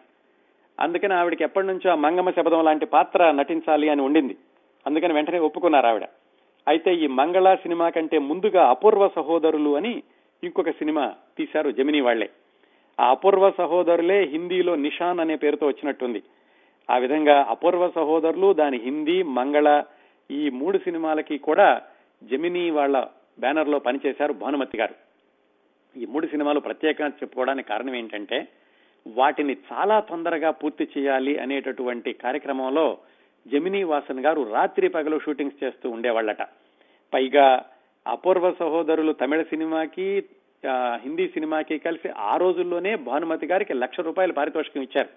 అందుకని ఆవిడకి ఎప్పటి నుంచో ఆ మంగమ శబదం లాంటి పాత్ర నటించాలి అని ఉండింది. అందుకని వెంటనే ఒప్పుకున్నారు ఆవిడ. అయితే ఈ మంగళ సినిమా కంటే ముందుగా అపూర్వ సహోదరులు అని ఇంకొక సినిమా తీశారు జమినీ వాళ్ళే ఆ అపూర్వ సహోదరులే హిందీలో నిషాన్ అనే పేరుతో వచ్చినట్టుంది. ఆ విధంగా అపూర్వ సహోదరులు దాని హిందీ మంగళ ఈ మూడు సినిమాలకి కూడా జమినీ వాళ్ళ బ్యానర్లో పనిచేశారు భానుమతి గారు. ఈ మూడు సినిమాలు ప్రత్యేకంగా చెప్పుకోవడానికి కారణం ఏంటంటే వాటిని చాలా తొందరగా పూర్తి చేయాలి అనేటటువంటి కార్యక్రమంలో జమినీ వాసన్ గారు రాత్రి పగలు షూటింగ్స్ చేస్తూ ఉండేవాళ్ళట. పైగా అపూర్వ సహోదరులు తమిళ సినిమాకి హిందీ సినిమాకి కలిసి ఆ రోజుల్లోనే భానుమతి గారికి లక్ష రూపాయలు పారితోషికం ఇచ్చారు.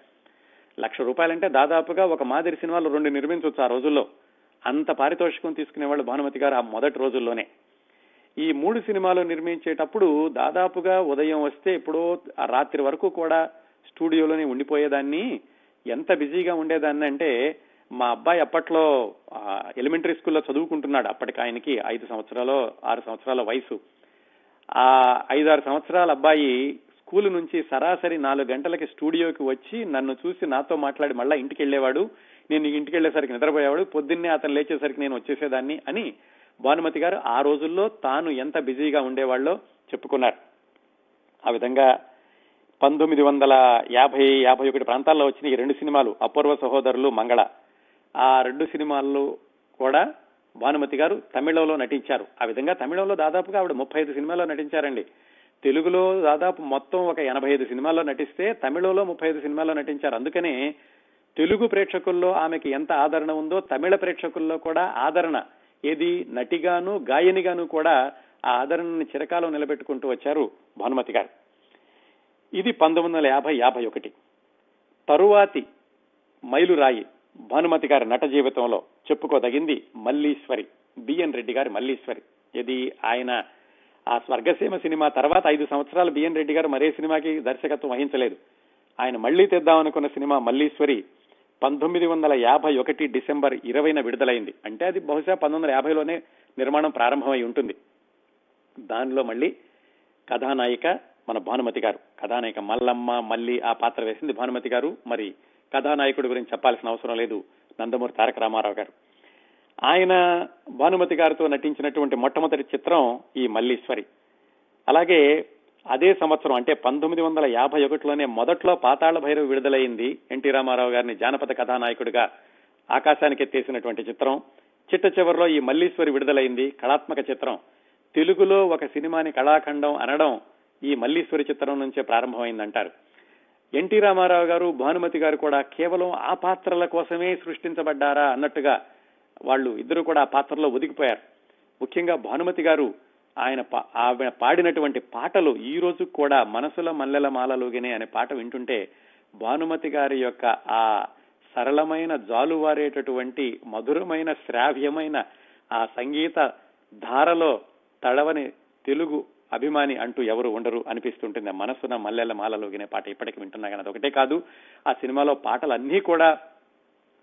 లక్ష రూపాయలంటే దాదాపుగా ఒక మాదిరి సినిమాలు రెండు నిర్మించవచ్చు ఆ రోజుల్లో. అంత పారితోషికం తీసుకునేవాళ్ళు భానుమతి గారు ఆ మొదటి రోజుల్లోనే. ఈ మూడు సినిమాలు నిర్మించేటప్పుడు దాదాపుగా ఉదయం వస్తే ఎప్పుడో రాత్రి వరకు కూడా స్టూడియోలోనే ఉండిపోయేదాన్ని. ఎంత బిజీగా ఉండేదాన్ని అంటే మా అబ్బాయి అప్పట్లో ఎలిమెంటరీ స్కూల్లో చదువుకుంటున్నాడు. అప్పటికి ఆయనకి ఐదు సంవత్సరాలు ఆరు సంవత్సరాల వయసు. ఆ ఐదారు సంవత్సరాల అబ్బాయి స్కూల్ నుంచి సరాసరి నాలుగు గంటలకి స్టూడియోకి వచ్చి నన్ను చూసి నాతో మాట్లాడి మళ్ళా ఇంటికి వెళ్ళేవాడు నేను ఇంటికి వెళ్ళేసరికి నిద్రపోయేవాడు. పొద్దున్నే అతను లేచేసరికి నేను వచ్చేసేదాన్ని అని భానుమతి గారు ఆ రోజుల్లో తాను ఎంత బిజీగా ఉండేవాళ్ళో చెప్పుకున్నారు. ఆ విధంగా పంతొమ్మిది వందల యాభై యాభై ఒకటి ప్రాంతాల్లో వచ్చిన ఈ రెండు సినిమాలు అపూర్వ సహోదరులు మంగళ. ఆ రెండు సినిమాల్లో కూడా భానుమతి గారు తమిళంలో నటించారు. ఆ విధంగా తమిళంలో దాదాపుగా ఆవిడ ముప్పై ఐదు సినిమాల్లో నటించారండి. తెలుగులో దాదాపు మొత్తం ఒక ఎనభై ఐదు సినిమాల్లో నటిస్తే తమిళంలో ముప్పై ఐదు సినిమాల్లో నటించారు. అందుకనే తెలుగు ప్రేక్షకుల్లో ఆమెకి ఎంత ఆదరణ ఉందో తమిళ ప్రేక్షకుల్లో కూడా ఆదరణ. ఏది నటిగాను గాయనిగాను కూడా ఆ ఆదరణని చిరకాలం నిలబెట్టుకుంటూ వచ్చారు భానుమతి గారు. ఇది పంతొమ్మిది వందల యాభై యాభై ఒకటి. తరువాతి మైలురాయి. భానుమతి గారి నట జీవితంలో చెప్పుకోదగింది మల్లీశ్వరి బిఎన్ రెడ్డి గారి మల్లీశ్వరి. ఇది ఆయన ఆ స్వర్గసీమ సినిమా తర్వాత ఐదు సంవత్సరాలు బిఎన్ రెడ్డి గారు మరే సినిమాకి దర్శకత్వం వహించలేదు. ఆయన మళ్ళీ తెద్దామనుకున్న సినిమా మల్లీశ్వరి పంతొమ్మిది వందల యాభై ఒకటి డిసెంబర్ ఇరవైన విడుదలైంది. అంటే అది బహుశా పంతొమ్మిది వందల యాభైలోనే నిర్మాణం ప్రారంభమై ఉంటుంది. దానిలో మళ్ళీ కథానాయిక మన భానుమతి గారు. కథానాయిక మల్లమ్మ మల్లి ఆ పాత్ర వేసింది భానుమతి గారు. మరి కథానాయకుడి గురించి చెప్పాల్సిన అవసరం లేదు. నందమూరి తారక రామారావు గారు. ఆయన భానుమతి గారితో నటించినటువంటి మొట్టమొదటి చిత్రం ఈ మల్లీశ్వరి. అలాగే అదే సంవత్సరం అంటే పంతొమ్మిది వందల యాభై ఒకటిలోనే మొదట్లో పాతాళ భైరవి విడుదలైంది ఎన్టీ రామారావు గారిని జానపద కథానాయకుడిగా ఆకాశానికి ఎత్తేసినటువంటి చిత్రం. చిట్ట చివరిలో ఈ మల్లీశ్వరి విడుదలైంది కళాత్మక చిత్రం. తెలుగులో ఒక సినిమాని కళాఖండం అనడం ఈ మల్లీశ్వరి చిత్రం నుంచే ప్రారంభమైందంటారు. ఎన్టీ రామారావు గారు భానుమతి గారు కూడా కేవలం ఆ పాత్రల కోసమే సృష్టించబడ్డారా అన్నట్టుగా వాళ్ళు ఇద్దరు కూడా ఆ పాత్రలో ఒదిగిపోయారు. ముఖ్యంగా భానుమతి గారు ఆయన ఆమె పాడినటువంటి పాటలు ఈ రోజు కూడా మనసుల మల్లెల మాలలోగినే అనే పాట వింటుంటే భానుమతి గారి యొక్క ఆ సరళమైన జాలువారేటటువంటి మధురమైన శ్రావ్యమైన ఆ సంగీత ధారలో తడవని తెలుగు అభిమాని అంటూ ఎవరు ఉండరు అనిపిస్తుంటుంది. మనసున మల్లెల మాలలోగినే పాట ఇప్పటికి వింటున్నా కానీ అదొకటే కాదు ఆ సినిమాలో పాటలు అన్నీ కూడా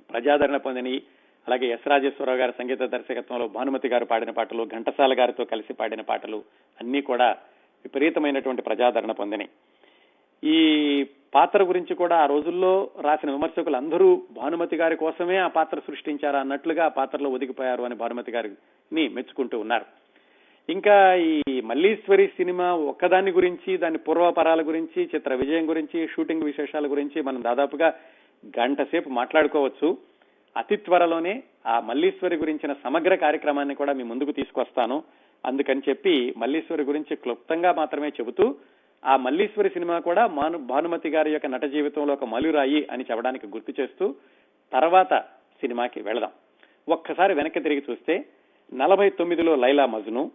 ప్రజాదరణ పొందినవి అలాగే ఎస్ రాజేశ్వరరావు గారి సంగీత దర్శకత్వంలో భానుమతి గారు పాడిన పాటలు ఘంటసాల గారితో కలిసి పాడిన పాటలు అన్నీ కూడా విపరీతమైనటువంటి ప్రజాదరణ పొందినాయి. ఈ పాత్ర గురించి కూడా ఆ రోజుల్లో రాసిన విమర్శకులు అందరూ భానుమతి గారి కోసమే ఆ పాత్ర సృష్టించారా అన్నట్లుగా ఆ పాత్రలో ఒదిగిపోయారు అని భానుమతి గారిని మెచ్చుకుంటూ ఉన్నారు. ఇంకా ఈ మల్లీశ్వరి సినిమా ఒక్కదాని గురించి దాని పూర్వపరాల గురించి చిత్ర విజయం గురించి షూటింగ్ విశేషాల గురించి మనం దాదాపుగా గంట సేపు మాట్లాడుకోవచ్చు. అతి త్వరలోనే ఆ మల్లీశ్వరి గురించిన సమగ్ర కార్యక్రమాన్ని కూడా మీ ముందుకు తీసుకొస్తాను. అందుకని చెప్పి మల్లీశ్వరి గురించి క్లుప్తంగా మాత్రమే చెబుతూ ఆ మల్లీశ్వరి సినిమా కూడా మాను భానుమతి గారి యొక్క నట జీవితంలో ఒక మలురాయి అని చెప్పడానికి గుర్తు చేస్తూ తర్వాత సినిమాకి వెళదాం. ఒక్కసారి వెనక్కి తిరిగి చూస్తే నలభై తొమ్మిదిలో లైలా మజ్ను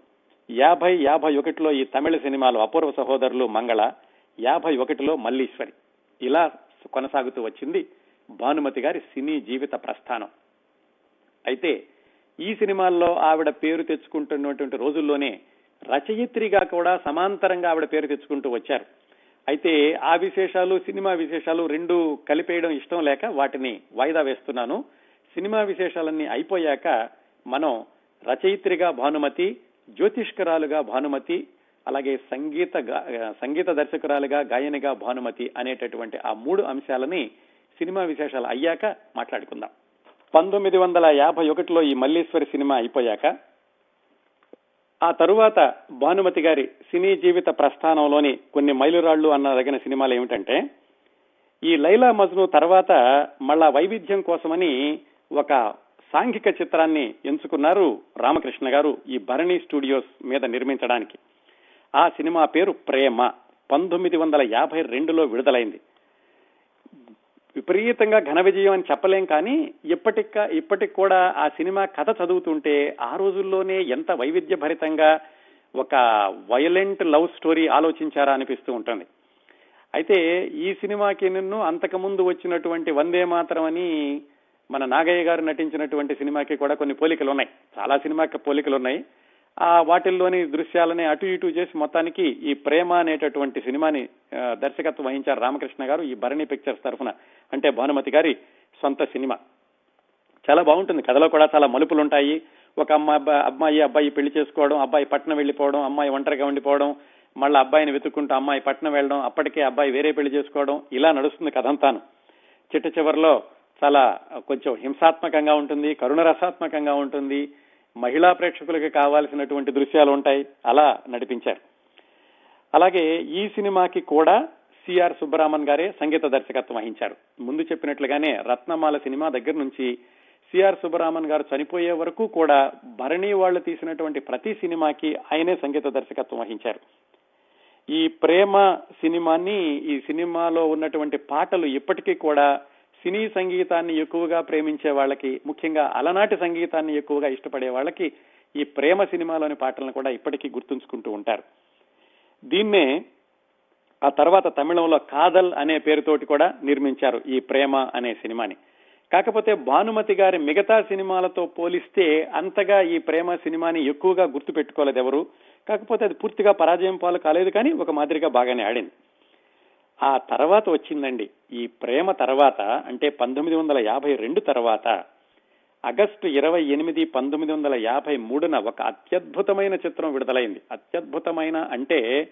యాభై యాభై ఒకటిలో ఈ తమిళ సినిమాలు అపూర్వ సహోదరులు మంగళ యాభై ఒకటిలో మల్లీశ్వరి. ఇలా కొనసాగుతూ వచ్చింది భానుమతి గారి సినీ జీవిత ప్రస్థానం. అయితే ఈ సినిమాల్లో ఆవిడ పేరు తెచ్చుకుంటున్నటువంటి రోజుల్లోనే రచయిత్రిగా కూడా సమాంతరంగా ఆవిడ పేరు తెచ్చుకుంటూ వచ్చారు. అయితే ఆ విశేషాలు సినిమా విశేషాలు రెండు కలిపేయడం ఇష్టం లేక వాటిని వాయిదా వేస్తున్నాను. సినిమా విశేషాలన్నీ అయిపోయాక మనం రచయిత్రిగా భానుమతి జ్యోతిష్కరాలుగా భానుమతి అలాగే సంగీత సంగీత దర్శకురాలుగా గాయనిగా భానుమతి అనేటటువంటి ఆ మూడు అంశాలని సినిమా విశేషాలు అయ్యాక మాట్లాడుకుందాం. పంతొమ్మిది వందల యాభై ఒకటిలో ఈ మల్లీశ్వరి సినిమా అయిపోయాక ఆ తరువాత భానుమతి గారి సినీ జీవిత ప్రస్థానంలోని కొన్ని మైలురాళ్ళు అన్నదగిన సినిమాలు ఏమిటంటే ఈ లైలా మజ్ను తర్వాత మళ్ళా వైవిధ్యం కోసమని ఒక సాంఘిక చిత్రాన్ని ఎంచుకున్నారు రామకృష్ణ గారు ఈ భరణి స్టూడియోస్ మీద నిర్మించడానికి. ఆ సినిమా పేరు ప్రేమ. పంతొమ్మిది వందల యాభై రెండులో విడుదలైంది. విపరీతంగా ఘన విజయం అని చెప్పలేం కానీ ఇప్పటిక ఇప్పటికి కూడా ఆ సినిమా కథ చదువుతుంటే ఆ రోజుల్లోనే ఎంత వైవిధ్యభరితంగా ఒక వయలెంట్ లవ్ స్టోరీ ఆలోచించారా అనిపిస్తూ ఉంటుంది. అయితే ఈ సినిమాకి నిన్ను అంతకుముందు వచ్చినటువంటి వందే మాత్రం అని మన నాగయ్య గారు నటించినటువంటి సినిమాకి కూడా కొన్ని పోలికలు ఉన్నాయి చాలా సినిమాకి పోలికలు ఉన్నాయి ఆ వాటిల్లోని దృశ్యాలని అటు ఇటు చేసి మొత్తానికి ఈ ప్రేమ అనేటటువంటి సినిమాని దర్శకత్వం వహించారు రామకృష్ణ గారు ఈ భరణి పిక్చర్స్ తరఫున. అంటే భానుమతి గారి సొంత సినిమా. చాలా బాగుంటుంది. కథలో కూడా చాలా మలుపులు ఉంటాయి ఒక అమ్మాయి అమ్మాయి అబ్బాయి పెళ్ళి చేసుకోవడం అబ్బాయి పట్నం వెళ్ళిపోవడం అమ్మాయి ఒంటరిగా ఉండిపోవడం మళ్ళీ అబ్బాయిని వెతుక్కుంటూ అమ్మాయి పట్నం వెళ్ళడం అప్పటికే అబ్బాయి వేరే పెళ్ళి చేసుకోవడం ఇలా నడుస్తుంది కథంతాను. చిట్ట చివరిలో చాలా కొంచెం హింసాత్మకంగా ఉంటుంది కరుణ రసాత్మకంగా ఉంటుంది. మహిళా ప్రేక్షకులకి కావాల్సినటువంటి దృశ్యాలు ఉంటాయి. అలా నడిపించారు. అలాగే ఈ సినిమాకి కూడా సిఆర్ సుబ్బరామన్ గారే సంగీత దర్శకత్వం వహించారు. ముందు చెప్పినట్లుగానే రత్నమాల సినిమా దగ్గర నుంచి సిఆర్ సుబ్బరామన్ గారు చనిపోయే వరకు కూడా భరణి వాళ్ళు తీసినటువంటి ప్రతి సినిమాకి ఆయనే సంగీత దర్శకత్వం వహించారు. ఈ ప్రేమ సినిమాని ఈ సినిమాలో ఉన్నటువంటి పాటలు ఇప్పటికీ కూడా సినీ సంగీతాన్ని ఎక్కువగా ప్రేమించే వాళ్ళకి ముఖ్యంగా అలనాటి సంగీతాన్ని ఎక్కువగా ఇష్టపడే వాళ్ళకి ఈ ప్రేమ సినిమాలోని పాటలను కూడా ఇప్పటికీ గుర్తుంచుకుంటూ ఉంటారు. దీన్నే ఆ తర్వాత తమిళంలో కాదల్ అనే పేరుతోటి కూడా నిర్మించారు ఈ ప్రేమ అనే సినిమాని. కాకపోతే భానుమతి గారి మిగతా సినిమాలతో పోలిస్తే అంతగా ఈ ప్రేమ సినిమాని ఎక్కువగా గుర్తు పెట్టుకోలేదు ఎవరు కాకపోతే అది పూర్తిగా పరాజయం పాలు కాలేదు కానీ ఒక మాదిరిగా బాగానే ఆడింది. ఆ తర్వాత వచ్చిందండి. ఈ ప్రేమ తర్వాత అంటే పంతొమ్మిది వందల యాభై రెండు తర్వాత ఆగస్టు ఇరవై ఎనిమిది పంతొమ్మిది వందల యాభై మూడున ఒక అత్యద్భుతమైన చిత్రం విడుదలైంది. అత్యద్భుతమైన అంటే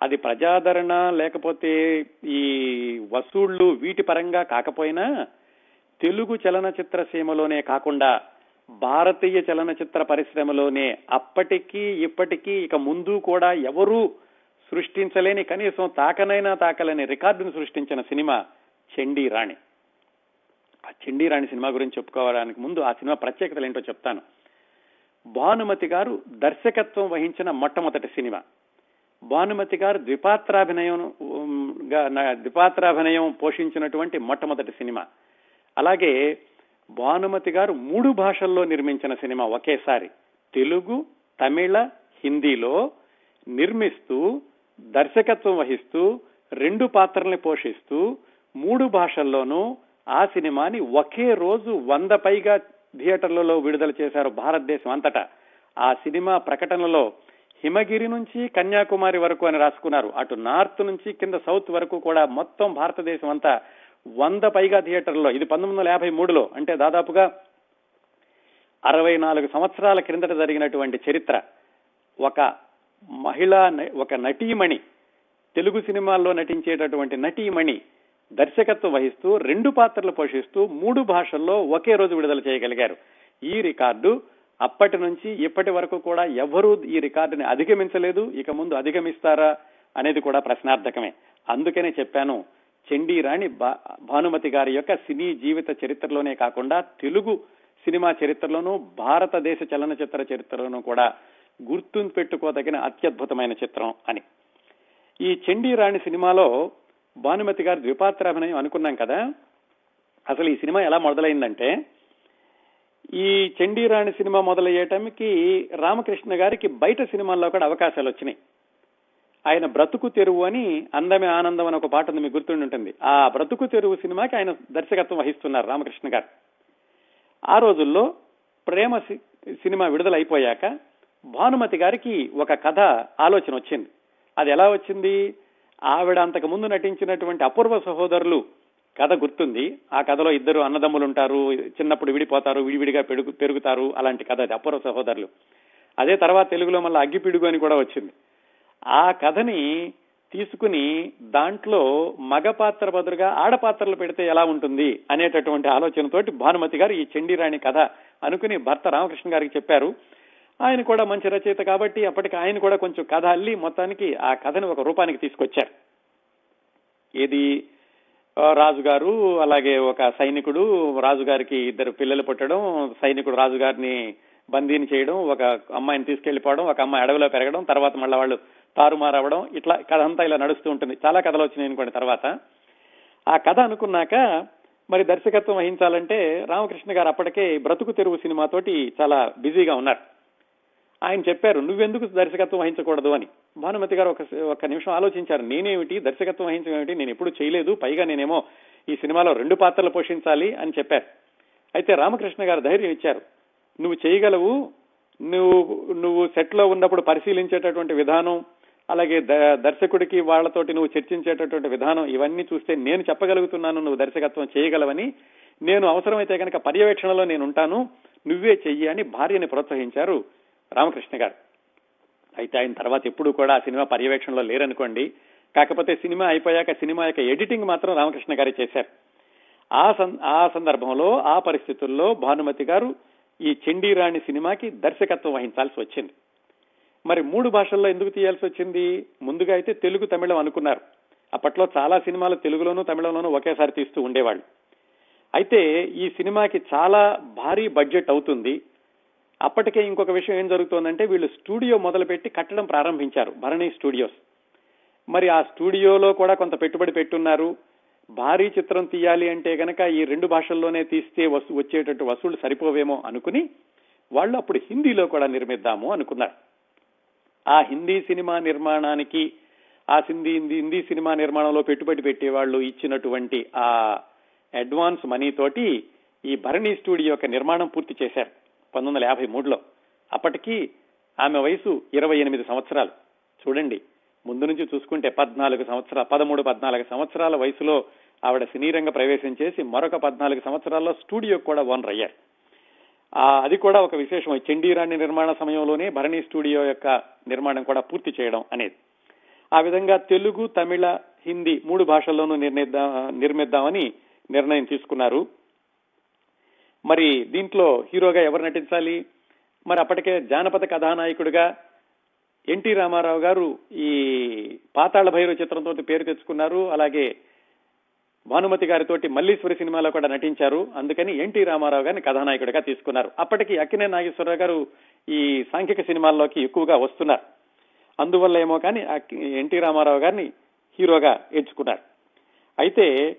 అది ప్రజాదరణ లేకపోతే ఈ వసూళ్ళు వీటి పరంగా కాకపోయినా తెలుగు చలనచిత్ర సీమలోనే కాకుండా భారతీయ చలనచిత్ర పరిశ్రమలోనే అప్పటికీ ఇప్పటికీ ఇక ముందు కూడా ఎవరూ సృష్టించలేని కనీసం తాకనైనా తాకలేని రికార్డును సృష్టించిన సినిమా చండీ రాణి. ఆ చండీ రాణి సినిమా గురించి చెప్పుకోవడానికి ముందు ఆ సినిమా ప్రత్యేకతలు ఏంటో చెప్తాను. భానుమతి గారు దర్శకత్వం వహించిన మొట్టమొదటి సినిమా. భానుమతి గారు ద్విపాత్రాభినయం ద్విపాత్రాభినయం పోషించినటువంటి మొట్టమొదటి సినిమా. అలాగే భానుమతి గారు మూడు భాషల్లో నిర్మించిన సినిమా ఒకేసారి. తెలుగు తమిళ హిందీలో నిర్మిస్తూ దర్శకత్వం వహిస్తూ రెండు పాత్రల్ని పోషిస్తూ మూడు భాషల్లోనూ ఆ సినిమాని ఒకే రోజు వంద పైగా థియేటర్లలో విడుదల చేశారు భారతదేశం అంతటా. ఆ సినిమా ప్రకటనలో హిమగిరి నుంచి కన్యాకుమారి వరకు అని రాసుకున్నారు. అటు నార్త్ నుంచి కింద సౌత్ వరకు కూడా మొత్తం భారతదేశం అంతా వంద పైగా థియేటర్లో ఇది పంతొమ్మిది వందల యాభై మూడులో అంటే దాదాపుగా అరవై నాలుగు సంవత్సరాల క్రిందట జరిగినటువంటి చరిత్ర. ఒక మహిళా ఒక నటీమణి తెలుగు సినిమాల్లో నటించేటటువంటి నటీమణి దర్శకత్వం వహిస్తూ రెండు పాత్రలు పోషిస్తూ మూడు భాషల్లో ఒకే రోజు విడుదల చేయగలిగారు. ఈ రికార్డు అప్పటి నుంచి ఇప్పటి వరకు కూడా ఎవరూ ఈ రికార్డుని అధిగమించలేదు. ఇక ముందు అధిగమిస్తారా అనేది కూడా ప్రశ్నార్థకమే. అందుకనే చెప్పాను చండీ రాణి భానుమతి గారి యొక్క సినీ జీవిత చరిత్రలోనే కాకుండా తెలుగు సినిమా చరిత్రలోనూ భారతదేశ చలనచిత్ర చరిత్రలోనూ కూడా గుర్తు పెట్టుకోదగిన అత్యద్భుతమైన చిత్రం అని. ఈ చండీరాణి సినిమాలో భానుమతి గారు ద్విపాత్రాభినయం అనుకున్నాం కదా. అసలు ఈ సినిమా ఎలా మొదలైందంటే ఈ చండీరాణి సినిమా మొదలయ్యేటంకి రామకృష్ణ గారికి బయట సినిమాల్లో కూడా అవకాశాలు వచ్చినాయి. ఆయన బ్రతుకు తెరువు అని అందమే ఆనందం అని ఒక పాట ఉంది మీకు గుర్తుండి ఉంటుంది. ఆ బ్రతుకు తెరువు సినిమాకి ఆయన దర్శకత్వం వహిస్తున్నారు రామకృష్ణ గారు. ఆ రోజుల్లో ప్రేమ సినిమా విడుదల అయిపోయాక భానుమతి గారికి ఒక కథ ఆలోచన వచ్చింది. అది ఎలా వచ్చింది? ఆవిడ అంతకు ముందు నటించినటువంటి అపూర్వ సహోదరులు కథ గుర్తుంది. ఆ కథలో ఇద్దరు అన్నదమ్ములు ఉంటారు చిన్నప్పుడు విడిపోతారు విడివిడిగా పెరుగు పెరుగుతారు అలాంటి కథ అది అపూర్వ సహోదరులు. అదే తర్వాత తెలుగులో మళ్ళీ అగ్గిపిడుగు అని కూడా వచ్చింది. ఆ కథని తీసుకుని దాంట్లో మగ పాత్ర బదులుగా ఆడపాత్రలు పెడితే ఎలా ఉంటుంది అనేటటువంటి ఆలోచనతోటి భానుమతి గారు ఈ చండీరాణి కథ అనుకుని భర్త రామకృష్ణ గారికి చెప్పారు. ఆయన కూడా మంచి రచయిత కాబట్టి అప్పటికి ఆయన కూడా కొంచెం కథ అల్లి మొత్తానికి ఆ కథని ఒక రూపానికి తీసుకొచ్చారు. ఇది రాజుగారు అలాగే ఒక సైనికుడు రాజుగారికి ఇద్దరు పిల్లలు పుట్టడం సైనికుడు రాజుగారిని బందీని చేయడం ఒక అమ్మాయిని తీసుకెళ్ళిపోవడం ఒక అమ్మాయి అడవిలో పెరగడం తర్వాత మళ్ళీ వాళ్ళు తారుమారవడం ఇట్లా కథ అంతా ఇలా నడుస్తూ ఉంటుంది. చాలా కథలు వచ్చినాయి అనుకోండి తర్వాత. ఆ కథ అనుకున్నాక మరి దర్శకత్వం వహించాలంటే రామకృష్ణ గారు అప్పటికే బ్రతుకు తెరువు సినిమాతోటి చాలా బిజీగా ఉన్నారు. ఆయన చెప్పారు నువ్వెందుకు దర్శకత్వం వహించకూడదు అని. భానుమతి గారు ఒక ఒక నిమిషం ఆలోచించారు నేనేమిటి? దర్శకత్వం వహించడం ఏమిటి నేను ఎప్పుడు చేయలేదు. పైగా నేనేమో ఈ సినిమాలో రెండు పాత్రలు పోషించాలి అని చెప్పారు. అయితే రామకృష్ణ గారు ధైర్యం ఇచ్చారు నువ్వు చేయగలవు. నువ్వు నువ్వు సెట్లో ఉన్నప్పుడు పరిశీలించేటటువంటి విధానం అలాగే ద- దర్శకుడికి వాళ్ళతోటి నువ్వు చర్చించేటటువంటి విధానం ఇవన్నీ చూస్తే నేను చెప్పగలుగుతున్నాను నువ్వు దర్శకత్వం చేయగలవని. నేను అవసరమైతే కనుక పర్యవేక్షణలో నేను ఉంటాను. నువ్వే చెయ్యి అని భార్యని ప్రోత్సహించారు రామకృష్ణ గారు. అయితే ఆయన తర్వాత ఎప్పుడు కూడా ఆ సినిమా పర్యవేక్షణలో లేరనుకోండి. కాకపోతే సినిమా అయిపోయాక సినిమా యొక్క ఎడిటింగ్ మాత్రం రామకృష్ణ గారే చేశారు. ఆ సం- ఆ సందర్భంలో ఆ పరిస్థితుల్లో భానుమతి గారు ఈ చండీరాణి సినిమాకి దర్శకత్వం వహించాల్సి వచ్చింది. మరి మూడు భాషల్లో ఎందుకు తీయాల్సి వచ్చింది? ముందుగా అయితే తెలుగు తమిళం అనుకున్నారు. అప్పట్లో చాలా సినిమాలు తెలుగులోనూ తమిళంలోనూ ఒకేసారి తీస్తూ ఉండేవాళ్ళు. అయితే ఈ సినిమాకి చాలా భారీ బడ్జెట్ అవుతుంది. అప్పటికే ఇంకొక విషయం ఏం జరుగుతోందంటే వీళ్ళు స్టూడియో మొదలుపెట్టి కట్టడం ప్రారంభించారు భరణి స్టూడియోస్. మరి ఆ స్టూడియోలో కూడా కొంత పెట్టుబడి పెట్టున్నారు. భారీ చిత్రం తీయాలి అంటే గనక ఈ రెండు భాషల్లోనే తీస్తే వస్తు వచ్చేటట్టు వసూళ్ళు సరిపోవేమో అనుకుని వాళ్ళు అప్పుడు హిందీలో కూడా నిర్మిద్దాము అనుకున్నారు. ఆ హిందీ సినిమా నిర్మాణానికి ఆ హిందీ హిందీ హిందీ సినిమా నిర్మాణంలో పెట్టుబడి పెట్టే వాళ్ళు ఇచ్చినటువంటి ఆ అడ్వాన్స్ మనీ తోటి ఈ భరణి స్టూడియో యొక్క నిర్మాణం పూర్తి చేశారు. పంతొమ్మిది వందల యాభై మూడులో. అప్పటికి ఆమె వయసు ఇరవై ఎనిమిది సంవత్సరాలు. చూడండి ముందు నుంచి చూసుకుంటే పద్నాలుగు సంవత్సరాలు పదమూడు పద్నాలుగు సంవత్సరాల వయసులో ఆవిడ సినీ రంగ ప్రవేశం చేసి మరొక పద్నాలుగు సంవత్సరాల్లో స్టూడియో కూడా ఓనర్ అయ్యారు. అది కూడా ఒక విశేషం. చండీరాణి నిర్మాణ సమయంలోనే భరణి స్టూడియో యొక్క నిర్మాణం కూడా పూర్తి చేయడం అనేది. ఆ విధంగా తెలుగు తమిళ హిందీ మూడు భాషల్లోనూ నిర్ణయిద్దాం నిర్మిద్దామని నిర్ణయం తీసుకున్నారు. మరి దీంట్లో హీరోగా ఎవరు నటించాలి? మరి అప్పటికే జానపద కథానాయకుడిగా ఎన్టీ రామారావు గారు ఈ పాతాళ భైరవ చిత్రంతో పేరు తెచ్చుకున్నారు. అలాగే భానుమతి గారితోటి మల్లీశ్వరి సినిమాలో కూడా నటించారు. అందుకని ఎన్టీ రామారావు గారిని కథానాయకుడిగా తీసుకున్నారు. అప్పటికి అక్కినే నాగేశ్వరరావు గారు ఈ సాంఘిక సినిమాల్లోకి ఎక్కువగా వస్తున్నారు. అందువల్ల ఏమో కానీ ఎన్టీ రామారావు గారిని హీరోగా ఎంచుకున్నారు. అయితే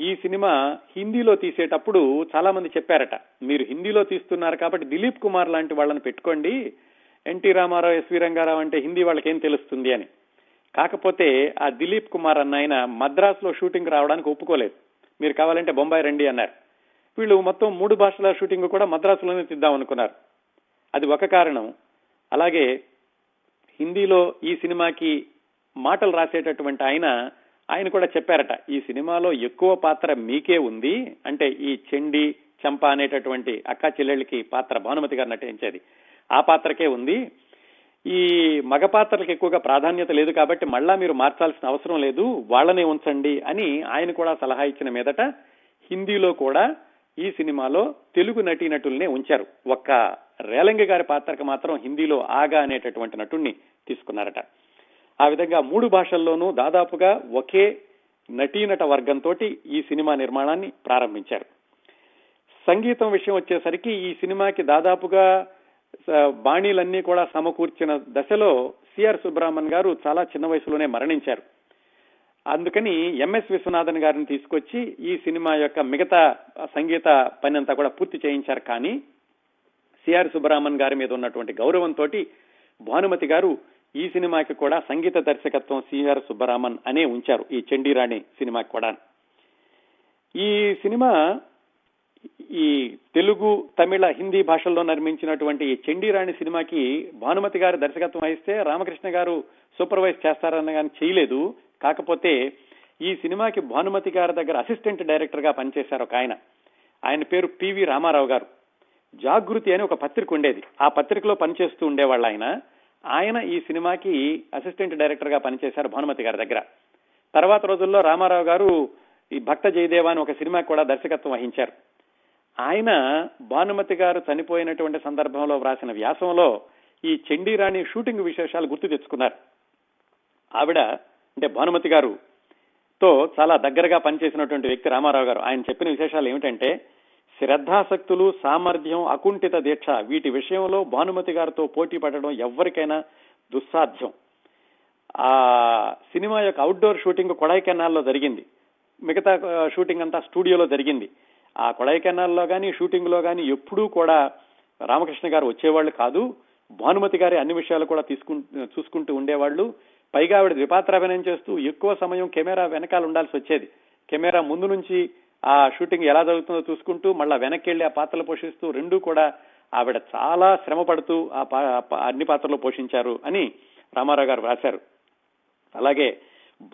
ఈ సినిమా హిందీలో తీసేటప్పుడు చాలా మంది చెప్పారట మీరు హిందీలో తీస్తున్నారు కాబట్టి దిలీప్ కుమార్ లాంటి వాళ్ళని పెట్టుకోండి ఎన్టీ రామారావు ఎస్వి రంగారావు అంటే హిందీ వాళ్ళకేం తెలుస్తుంది అని. కాకపోతే ఆ దిలీప్ కుమార్ అన్న ఆయన మద్రాసులో షూటింగ్ రావడానికి ఒప్పుకోలేదు. మీరు కావాలంటే బొంబాయి రండి అన్నారు. వీళ్ళు మొత్తం మూడు భాషల షూటింగ్ కూడా మద్రాసులోనే తీద్దాం అనుకున్నారు. అది ఒక కారణం. అలాగే హిందీలో ఈ సినిమాకి మాటలు రాసేటటువంటి ఆయన ఆయన కూడా చెప్పారట ఈ సినిమాలో ఎక్కువ పాత్ర మీకే ఉంది అంటే ఈ చెండి చంప అనేటటువంటి అక్క చెల్లెళ్ళకి పాత్ర భానుమతి గారు నటించేది. ఆ పాత్రకే ఉంది. ఈ మగ పాత్రలకు ఎక్కువగా ప్రాధాన్యత లేదు కాబట్టి మళ్ళా మీరు మార్చాల్సిన అవసరం లేదు వాళ్ళనే ఉంచండి అని ఆయన కూడా సలహా ఇచ్చిన మీదట హిందీలో కూడా ఈ సినిమాలో తెలుగు నటీనటుల్నే ఉంచారు. ఒక్క రేలంగి గారి పాత్రకు మాత్రం హిందీలో ఆగా అనేటటువంటి నటుణ్ణి తీసుకున్నారట. ఆ విధంగా మూడు భాషల్లోనూ దాదాపుగా ఒకే నటీనట వర్గంతో ఈ సినిమా నిర్మాణాన్ని ప్రారంభించారు. సంగీతం విషయం వచ్చేసరికి ఈ సినిమాకి దాదాపుగా బాణీలన్నీ కూడా సమకూర్చిన దశలో సిఆర్ సుబ్రహ్మణ్యం గారు చాలా చిన్న వయసులోనే మరణించారు. అందుకని ఎంఎస్ విశ్వనాథన్ గారిని తీసుకొచ్చి ఈ సినిమా యొక్క మిగతా సంగీత పని అంతా కూడా పూర్తి చేయించారు. కానీ సిఆర్ సుబ్రహ్మణ్యం గారి మీద ఉన్నటువంటి గౌరవంతో భానుమతి గారు ఈ సినిమాకి కూడా సంగీత దర్శకత్వం సిఆర్ సుబ్బరామన్ అనే ఉంచారు ఈ చండీరాణి సినిమాకి కూడా. ఈ సినిమా ఈ తెలుగు తమిళ హిందీ భాషల్లో నిర్మించినటువంటి ఈ చండీరాణి సినిమాకి భానుమతి గారు దర్శకత్వం వహిస్తే రామకృష్ణ గారు సూపర్వైజ్ చేస్తారన్న కానీ చేయలేదు. కాకపోతే ఈ సినిమాకి భానుమతి గారి దగ్గర అసిస్టెంట్ డైరెక్టర్గా పనిచేశారు ఒక ఆయన. ఆయన పేరు పివి రామారావు గారు. జాగృతి అని ఒక పత్రిక ఉండేది. ఆ పత్రికలో పనిచేస్తూ ఉండేవాళ్ళు ఆయన. ఆయన ఈ సినిమాకి అసిస్టెంట్ డైరెక్టర్గా పనిచేశారు భానుమతి గారి దగ్గర. తర్వాత రోజుల్లో రామారావు గారు ఈ భక్త జయదేవ అని ఒక సినిమాకి కూడా దర్శకత్వం వహించారు. ఆయన భానుమతి గారు చనిపోయినటువంటి సందర్భంలో వ్రాసిన వ్యాసంలో ఈ చండీరాణి షూటింగ్ విశేషాలు గుర్తు తెచ్చుకున్నారు. ఆవిడ అంటే భానుమతి గారు తో చాలా దగ్గరగా పనిచేసినటువంటి వ్యక్తి రామారావు గారు. ఆయన చెప్పిన విశేషాలు ఏమిటంటే శ్రద్ధాసక్తులు సామర్థ్యం అకుంఠిత దీక్ష వీటి విషయంలో భానుమతి గారితో పోటీ పడడం ఎవరికైనా దుస్సాధ్యం. ఆ సినిమా యొక్క అవుట్డోర్ షూటింగ్ కొడైకెనాల్లో జరిగింది. మిగతా షూటింగ్ అంతా స్టూడియోలో జరిగింది. ఆ కొడైకెనాల్లో కానీ షూటింగ్లో కానీ ఎప్పుడూ కూడా రామకృష్ణ గారు వచ్చేవాళ్ళు కాదు. భానుమతి గారి అన్ని విషయాలు కూడా తీసుకు చూసుకుంటూ ఉండేవాళ్ళు. పైగా ఆవిడ ద్విపాత్రాభినయం చేస్తూ ఎక్కువ సమయం కెమెరా వెనకాల ఉండాల్సి వచ్చేది. కెమెరా ముందు నుంచి ఆ షూటింగ్ ఎలా జరుగుతుందో చూసుకుంటూ మళ్ళా వెనక్కి వెళ్ళి ఆ పాత్రలు పోషిస్తూ రెండూ కూడా ఆవిడ చాలా శ్రమ పడుతూ ఆ అన్ని పాత్రలు పోషించారు అని రామారావు గారు రాశారు. అలాగే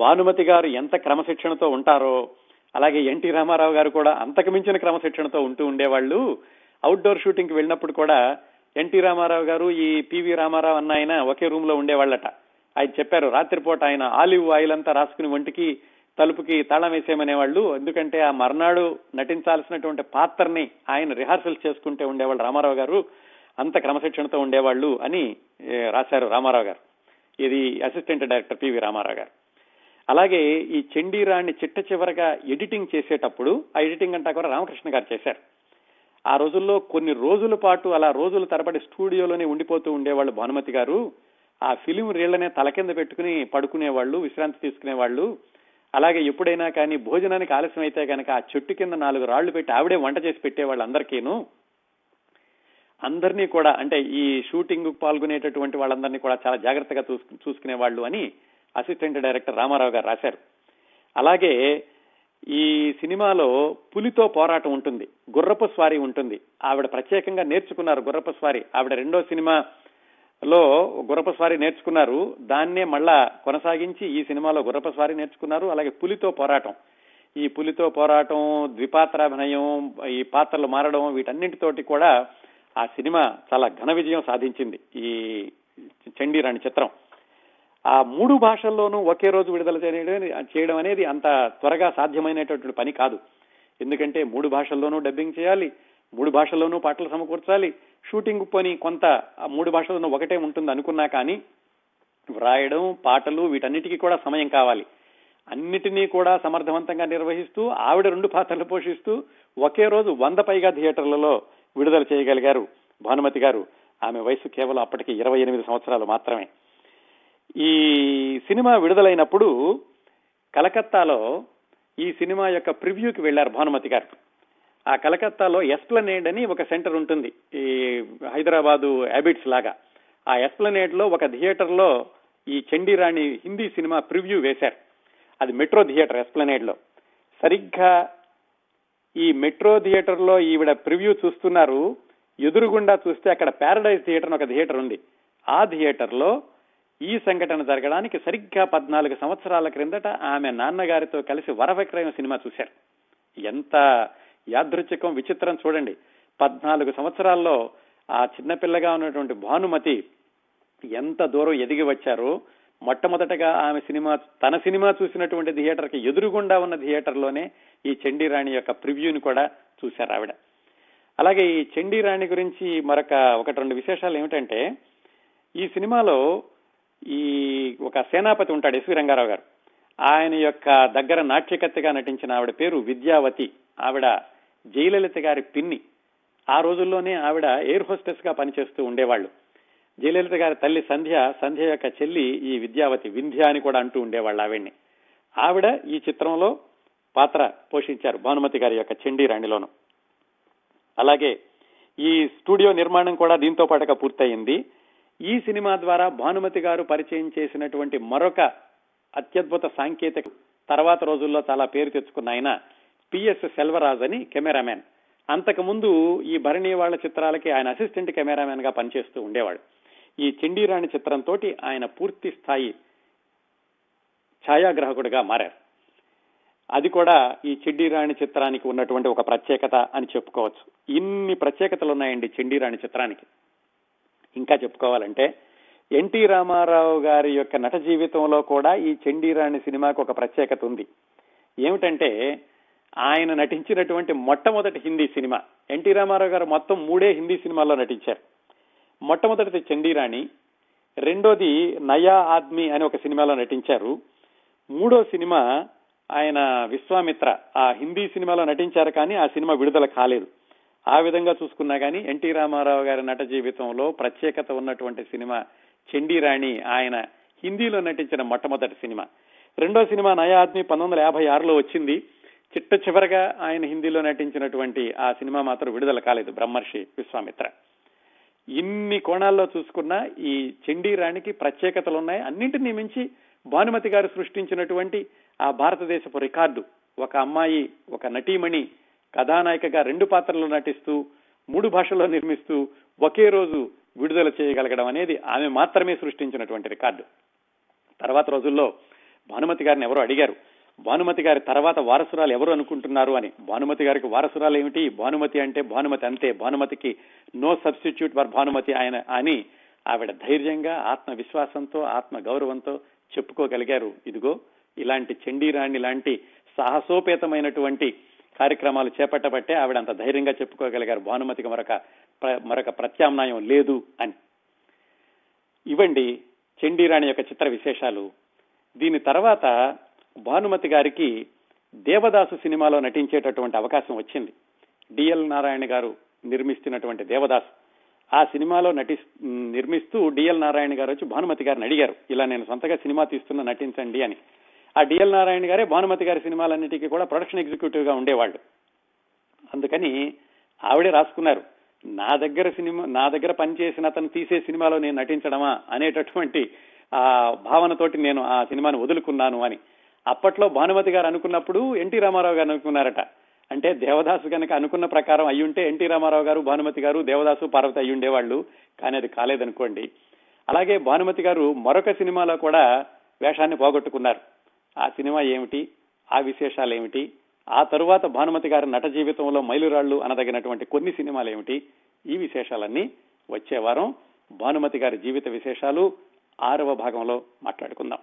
భానుమతి గారు ఎంత క్రమశిక్షణతో ఉంటారో అలాగే ఎన్టీ రామారావు గారు కూడా అంతకు మించిన క్రమశిక్షణతో ఉంటూ ఉండేవాళ్ళు. అవుట్డోర్ షూటింగ్కి వెళ్ళినప్పుడు కూడా ఎన్టీ రామారావు గారు ఈ పివి రామారావు అన్న ఆయన ఒకే రూమ్లో ఉండేవాళ్ళట. ఆయన చెప్పారు రాత్రిపూట ఆయన ఆలివ్ ఆయిల్ అంతా రాసుకుని ఒంటికి తలుపుకి తాళం వేసేయమనేవాళ్ళు. ఎందుకంటే ఆ మర్నాడు నటించాల్సినటువంటి పాత్రని ఆయన రిహార్సల్ చేసుకుంటే ఉండేవాళ్ళు రామారావు గారు. అంత క్రమశిక్షణతో ఉండేవాళ్ళు అని రాశారు రామారావు గారు. ఇది అసిస్టెంట్ డైరెక్టర్ పివి రామారావు గారు. అలాగే ఈ చండీరాణి చిట్ట చివరగా ఎడిటింగ్ చేసేటప్పుడు ఆ ఎడిటింగ్ అంతా కూడా రామకృష్ణ గారు చేశారు. ఆ రోజుల్లో కొన్ని రోజుల పాటు అలా రోజుల తరబడి స్టూడియోలోనే ఉండిపోతూ ఉండేవాళ్ళు భానుమతి గారు. ఆ ఫిలిం రీళ్ళనే తల కింద పెట్టుకుని పడుకునేవాళ్ళు విశ్రాంతి తీసుకునేవాళ్ళు. అలాగే ఎప్పుడైనా కానీ భోజనానికి ఆలస్యం అయితే కనుక ఆ చెట్టు కింద నాలుగు రాళ్ళు పెట్టి ఆవిడే వంట చేసి పెట్టేవాళ్ళు అందరికీను. అందరినీ కూడా అంటే ఈ షూటింగ్ పాల్గొనేటటువంటి వాళ్ళందరినీ కూడా చాలా జాగ్రత్తగా చూసుకునే వాళ్ళు అని అసిస్టెంట్ డైరెక్టర్ రామారావు గారు రాశారు. అలాగే ఈ సినిమాలో పులితో పోరాటం ఉంటుంది గుర్రపు స్వారీ ఉంటుంది. ఆవిడ ప్రత్యేకంగా నేర్చుకున్నారు గుర్రపు స్వారీ. ఆవిడ రెండో సినిమా గుర్రపు స్వారీ నేర్చుకున్నారు. దాన్నే మళ్ళా కొనసాగించి ఈ సినిమాలో గుర్రపు స్వారీ నేర్చుకున్నారు. అలాగే పులితో పోరాటం. ఈ పులితో పోరాటం ద్విపాత్రాభినయం ఈ పాత్రలు మారడం వీటన్నింటితోటి కూడా ఆ సినిమా చాలా ఘన విజయం సాధించింది. ఈ చండీరాణి చిత్రం. ఆ మూడు భాషల్లోనూ ఒకే రోజు విడుదల చేయడం అనేది అంత త్వరగా సాధ్యమైనటువంటి పని కాదు. ఎందుకంటే మూడు భాషల్లోనూ డబ్బింగ్ చేయాలి మూడు భాషల్లోనూ పాటలు సమకూర్చాలి. షూటింగ్ పని కొంత మూడు భాషల్లోనూ ఒకటే ఉంటుంది అనుకున్నా కానీ వ్రాయడం పాటలు వీటన్నిటికీ కూడా సమయం కావాలి. అన్నిటినీ కూడా సమర్థవంతంగా నిర్వహిస్తూ ఆవిడ రెండు పాత్రలు పోషిస్తూ ఒకే రోజు వంద పైగా థియేటర్లలో విడుదల చేయగలిగారు భానుమతి గారు. ఆమె వయసు కేవలం అప్పటికి ఇరవై ఎనిమిది సంవత్సరాలు మాత్రమే. ఈ సినిమా విడుదలైనప్పుడు కలకత్తాలో ఈ సినిమా యొక్క ప్రివ్యూకి వెళ్ళారు భానుమతి గారు. ఆ కలకత్తాలో ఎస్ప్లనేడ్ అని ఒక సెంటర్ ఉంటుంది. ఈ హైదరాబాదు హ్యాబిట్స్ లాగా. ఆ ఎస్ప్లనేడ్లో ఒక థియేటర్లో ఈ చండీరాణి హిందీ సినిమా ప్రివ్యూ వేశారు. అది మెట్రో థియేటర్ ఎస్ప్లనేడ్లో సరిగ్గా ఈ మెట్రో థియేటర్లో ఈవిడ ప్రివ్యూ చూస్తున్నారు. ఎదురుగుండా చూస్తే అక్కడ ప్యారడైజ్ థియేటర్ ఒక థియేటర్ ఉంది. ఆ థియేటర్లో ఈ సంఘటన జరగడానికి సరిగ్గా పద్నాలుగు సంవత్సరాల క్రిందట ఆమె నాన్నగారితో కలిసి వరవిక్రయం సినిమా చూశారు. ఎంత యాదృచ్ఛికం విచిత్రం చూడండి. పద్నాలుగు సంవత్సరాల్లో ఆ చిన్నపిల్లగా ఉన్నటువంటి భానుమతి ఎంత దూరం ఎదిగి వచ్చారో? మొట్టమొదటగా ఆమె సినిమా తన సినిమా చూసినటువంటి థియేటర్కి ఎదురుగుండా ఉన్న థియేటర్లోనే ఈ చండీరాణి యొక్క ప్రివ్యూని కూడా చూశారు ఆవిడ. అలాగే ఈ చండీరాణి గురించి మరొక ఒకటి రెండు విశేషాలు ఏమిటంటే ఈ సినిమాలో ఈ ఒక సేనాపతి ఉంటాడు ఎస్వి రంగారావు గారు. ఆయన యొక్క దగ్గర నాట్యకత్తగా నటించిన ఆవిడ పేరు విద్యావతి. ఆవిడ జయలలిత గారి పిన్ని. ఆ రోజుల్లోనే ఆవిడ ఎయిర్ హోస్టెస్గా పనిచేస్తూ ఉండేవాళ్ళు. జయలలిత గారి తల్లి సంధ్య సంధ్య యొక్క చెల్లి ఈ విద్యావతి వింధ్య అని కూడా అంటూ ఉండేవాళ్ళు ఆవిడ్ని. ఆవిడ ఈ చిత్రంలో పాత్ర పోషించారు భానుమతి గారి యొక్క చండీ రాణిలోను. అలాగే ఈ స్టూడియో నిర్మాణం కూడా దీంతో పాటుగా పూర్తయింది. ఈ సినిమా ద్వారా భానుమతి గారు పరిచయం చేసినటువంటి మరొక అత్యద్భుత సాంకేతిక తర్వాత రోజుల్లో చాలా పేరు తెచ్చుకున్న ఆయన పిఎస్ సెల్వరాజ్ అని కెమెరామెన్ అంతకుముందు ఈ భరణి వాళ్ళ చిత్రాలకి ఆయన అసిస్టెంట్ కెమెరామెన్గా పనిచేస్తూ ఉండేవాడు. ఈ చండీరాణి చిత్రంతో ఆయన పూర్తి స్థాయి ఛాయాగ్రాహకుడిగా మారారు. అది కూడా ఈ చెడ్డీరాణి చిత్రానికి ఉన్నటువంటి ఒక ప్రత్యేకత అని చెప్పుకోవచ్చు. ఇన్ని ప్రత్యేకతలు ఉన్నాయండి చెండీరాణి చిత్రానికి. ఇంకా చెప్పుకోవాలంటే ఎన్టీ రామారావు గారి యొక్క నట జీవితంలో కూడా ఈ చండీరాణి సినిమాకు ఒక ప్రత్యేకత ఉంది. ఏమిటంటే ఆయన నటించినటువంటి మొట్టమొదటి హిందీ సినిమా. ఎన్టీ రామారావు గారు మొత్తం మూడే హిందీ సినిమాల్లో నటించారు. మొట్టమొదటిది చండీరాణి రెండోది నయా ఆద్మీ అని ఒక సినిమాలో నటించారు. మూడో సినిమా ఆయన విశ్వామిత్ర. ఆ హిందీ సినిమాలో నటించారు కానీ ఆ సినిమా విడుదల కాలేదు. ఆ విధంగా చూసుకున్నా కానీ ఎన్టీ రామారావు గారి నట జీవితంలో ప్రత్యేకత ఉన్నటువంటి సినిమా చండీరాణి ఆయన హిందీలో నటించిన మొట్టమొదటి సినిమా. రెండో సినిమా నయా ఆద్మీ పంతొమ్మిది వందల యాభై ఆరులో వచ్చింది. చిట్ట చివరగా ఆయన హిందీలో నటించినటువంటి ఆ సినిమా మాత్రం విడుదల కాలేదు బ్రహ్మర్షి విశ్వామిత్ర. ఇన్ని కోణాల్లో చూసుకున్నా ఈ చండీ రాణికి ప్రత్యేకతలు ఉన్నాయి. అన్నింటినీ మించి భానుమతి గారు సృష్టించినటువంటి ఆ భారతదేశపు రికార్డు ఒక అమ్మాయి ఒక నటీమణి కథానాయికగా రెండు పాత్రలు నటిస్తూ మూడు భాషల్లో నిర్మిస్తూ ఒకే రోజు విడుదల చేయగలగడం అనేది ఆమె మాత్రమే సృష్టించినటువంటి రికార్డు. తర్వాత రోజుల్లో భానుమతి గారిని ఎవరో అడిగారు భానుమతి గారి తర్వాత వారసురాలు ఎవరు అనుకుంటున్నారు అని? భానుమతి గారికి వారసురాలు ఏమిటి? భానుమతి అంటే భానుమతి అంతే. భానుమతికి నో సబ్స్టిట్యూట్ ఫర్ భానుమతి ఆయన అని ఆవిడ ధైర్యంగా ఆత్మవిశ్వాసంతో ఆత్మ గౌరవంతో చెప్పుకోగలిగారు. ఇదిగో ఇలాంటి చండీరాణి లాంటి సాహసోపేతమైనటువంటి కార్యక్రమాలు చేపట్టబట్టే ఆవిడ అంత ధైర్యంగా చెప్పుకోగలిగారు. భానుమతికి మరొక మరొక ప్రత్యామ్నాయం లేదు అని. ఇవ్వండి చండీరాణి యొక్క చిత్ర విశేషాలు. దీని తర్వాత భానుమతి గారికి దేవదాసు సినిమాలో నటించేటటువంటి అవకాశం వచ్చింది. డిఎల్ నారాయణ గారు నిర్మిస్తున్నటువంటి దేవదాస్. ఆ సినిమాలో నటి నిర్మిస్తూ డిఎల్ నారాయణ గారు వచ్చి భానుమతి గారిని అడిగారు ఇలా నేను సొంతగా సినిమా తీస్తున్నా నటించండి అని. ఆ డిఎల్ నారాయణ గారే భానుమతి గారి సినిమాలన్నిటికీ కూడా ప్రొడక్షన్ ఎగ్జిక్యూటివ్గా ఉండేవాళ్ళు. అందుకని ఆవిడే రాసుకున్నారు నా దగ్గర సినిమా నా దగ్గర పనిచేసిన అతను తీసే సినిమాలో నేను నటించడమా అనేటటువంటి ఆ భావనతోటి నేను ఆ సినిమాను వదులుకున్నాను అని. అప్పట్లో భానుమతి గారు అనుకున్నప్పుడు ఎన్టీ రామారావు గారు అనుకున్నారట. అంటే దేవదాసు కనుక అనుకున్న ప్రకారం అయ్యుంటే ఎన్టీ రామారావు గారు భానుమతి గారు దేవదాసు పార్వతి అయ్యి ఉండేవాళ్ళు. కానీ అది కాలేదనుకోండి. అలాగే భానుమతి గారు మరొక సినిమాలో కూడా వేషాన్ని పోగొట్టుకున్నారు. ఆ సినిమా ఏమిటి? ఆ విశేషాలు ఏమిటి? ఆ తరువాత భానుమతి గారి నట జీవితంలో మైలురాళ్ళు అనదగినటువంటి కొన్ని సినిమాలు ఏమిటి? ఈ విశేషాలన్నీ వచ్చే వారం భానుమతి గారి జీవిత విశేషాలు ఆరవ భాగంలో మాట్లాడుకుందాం.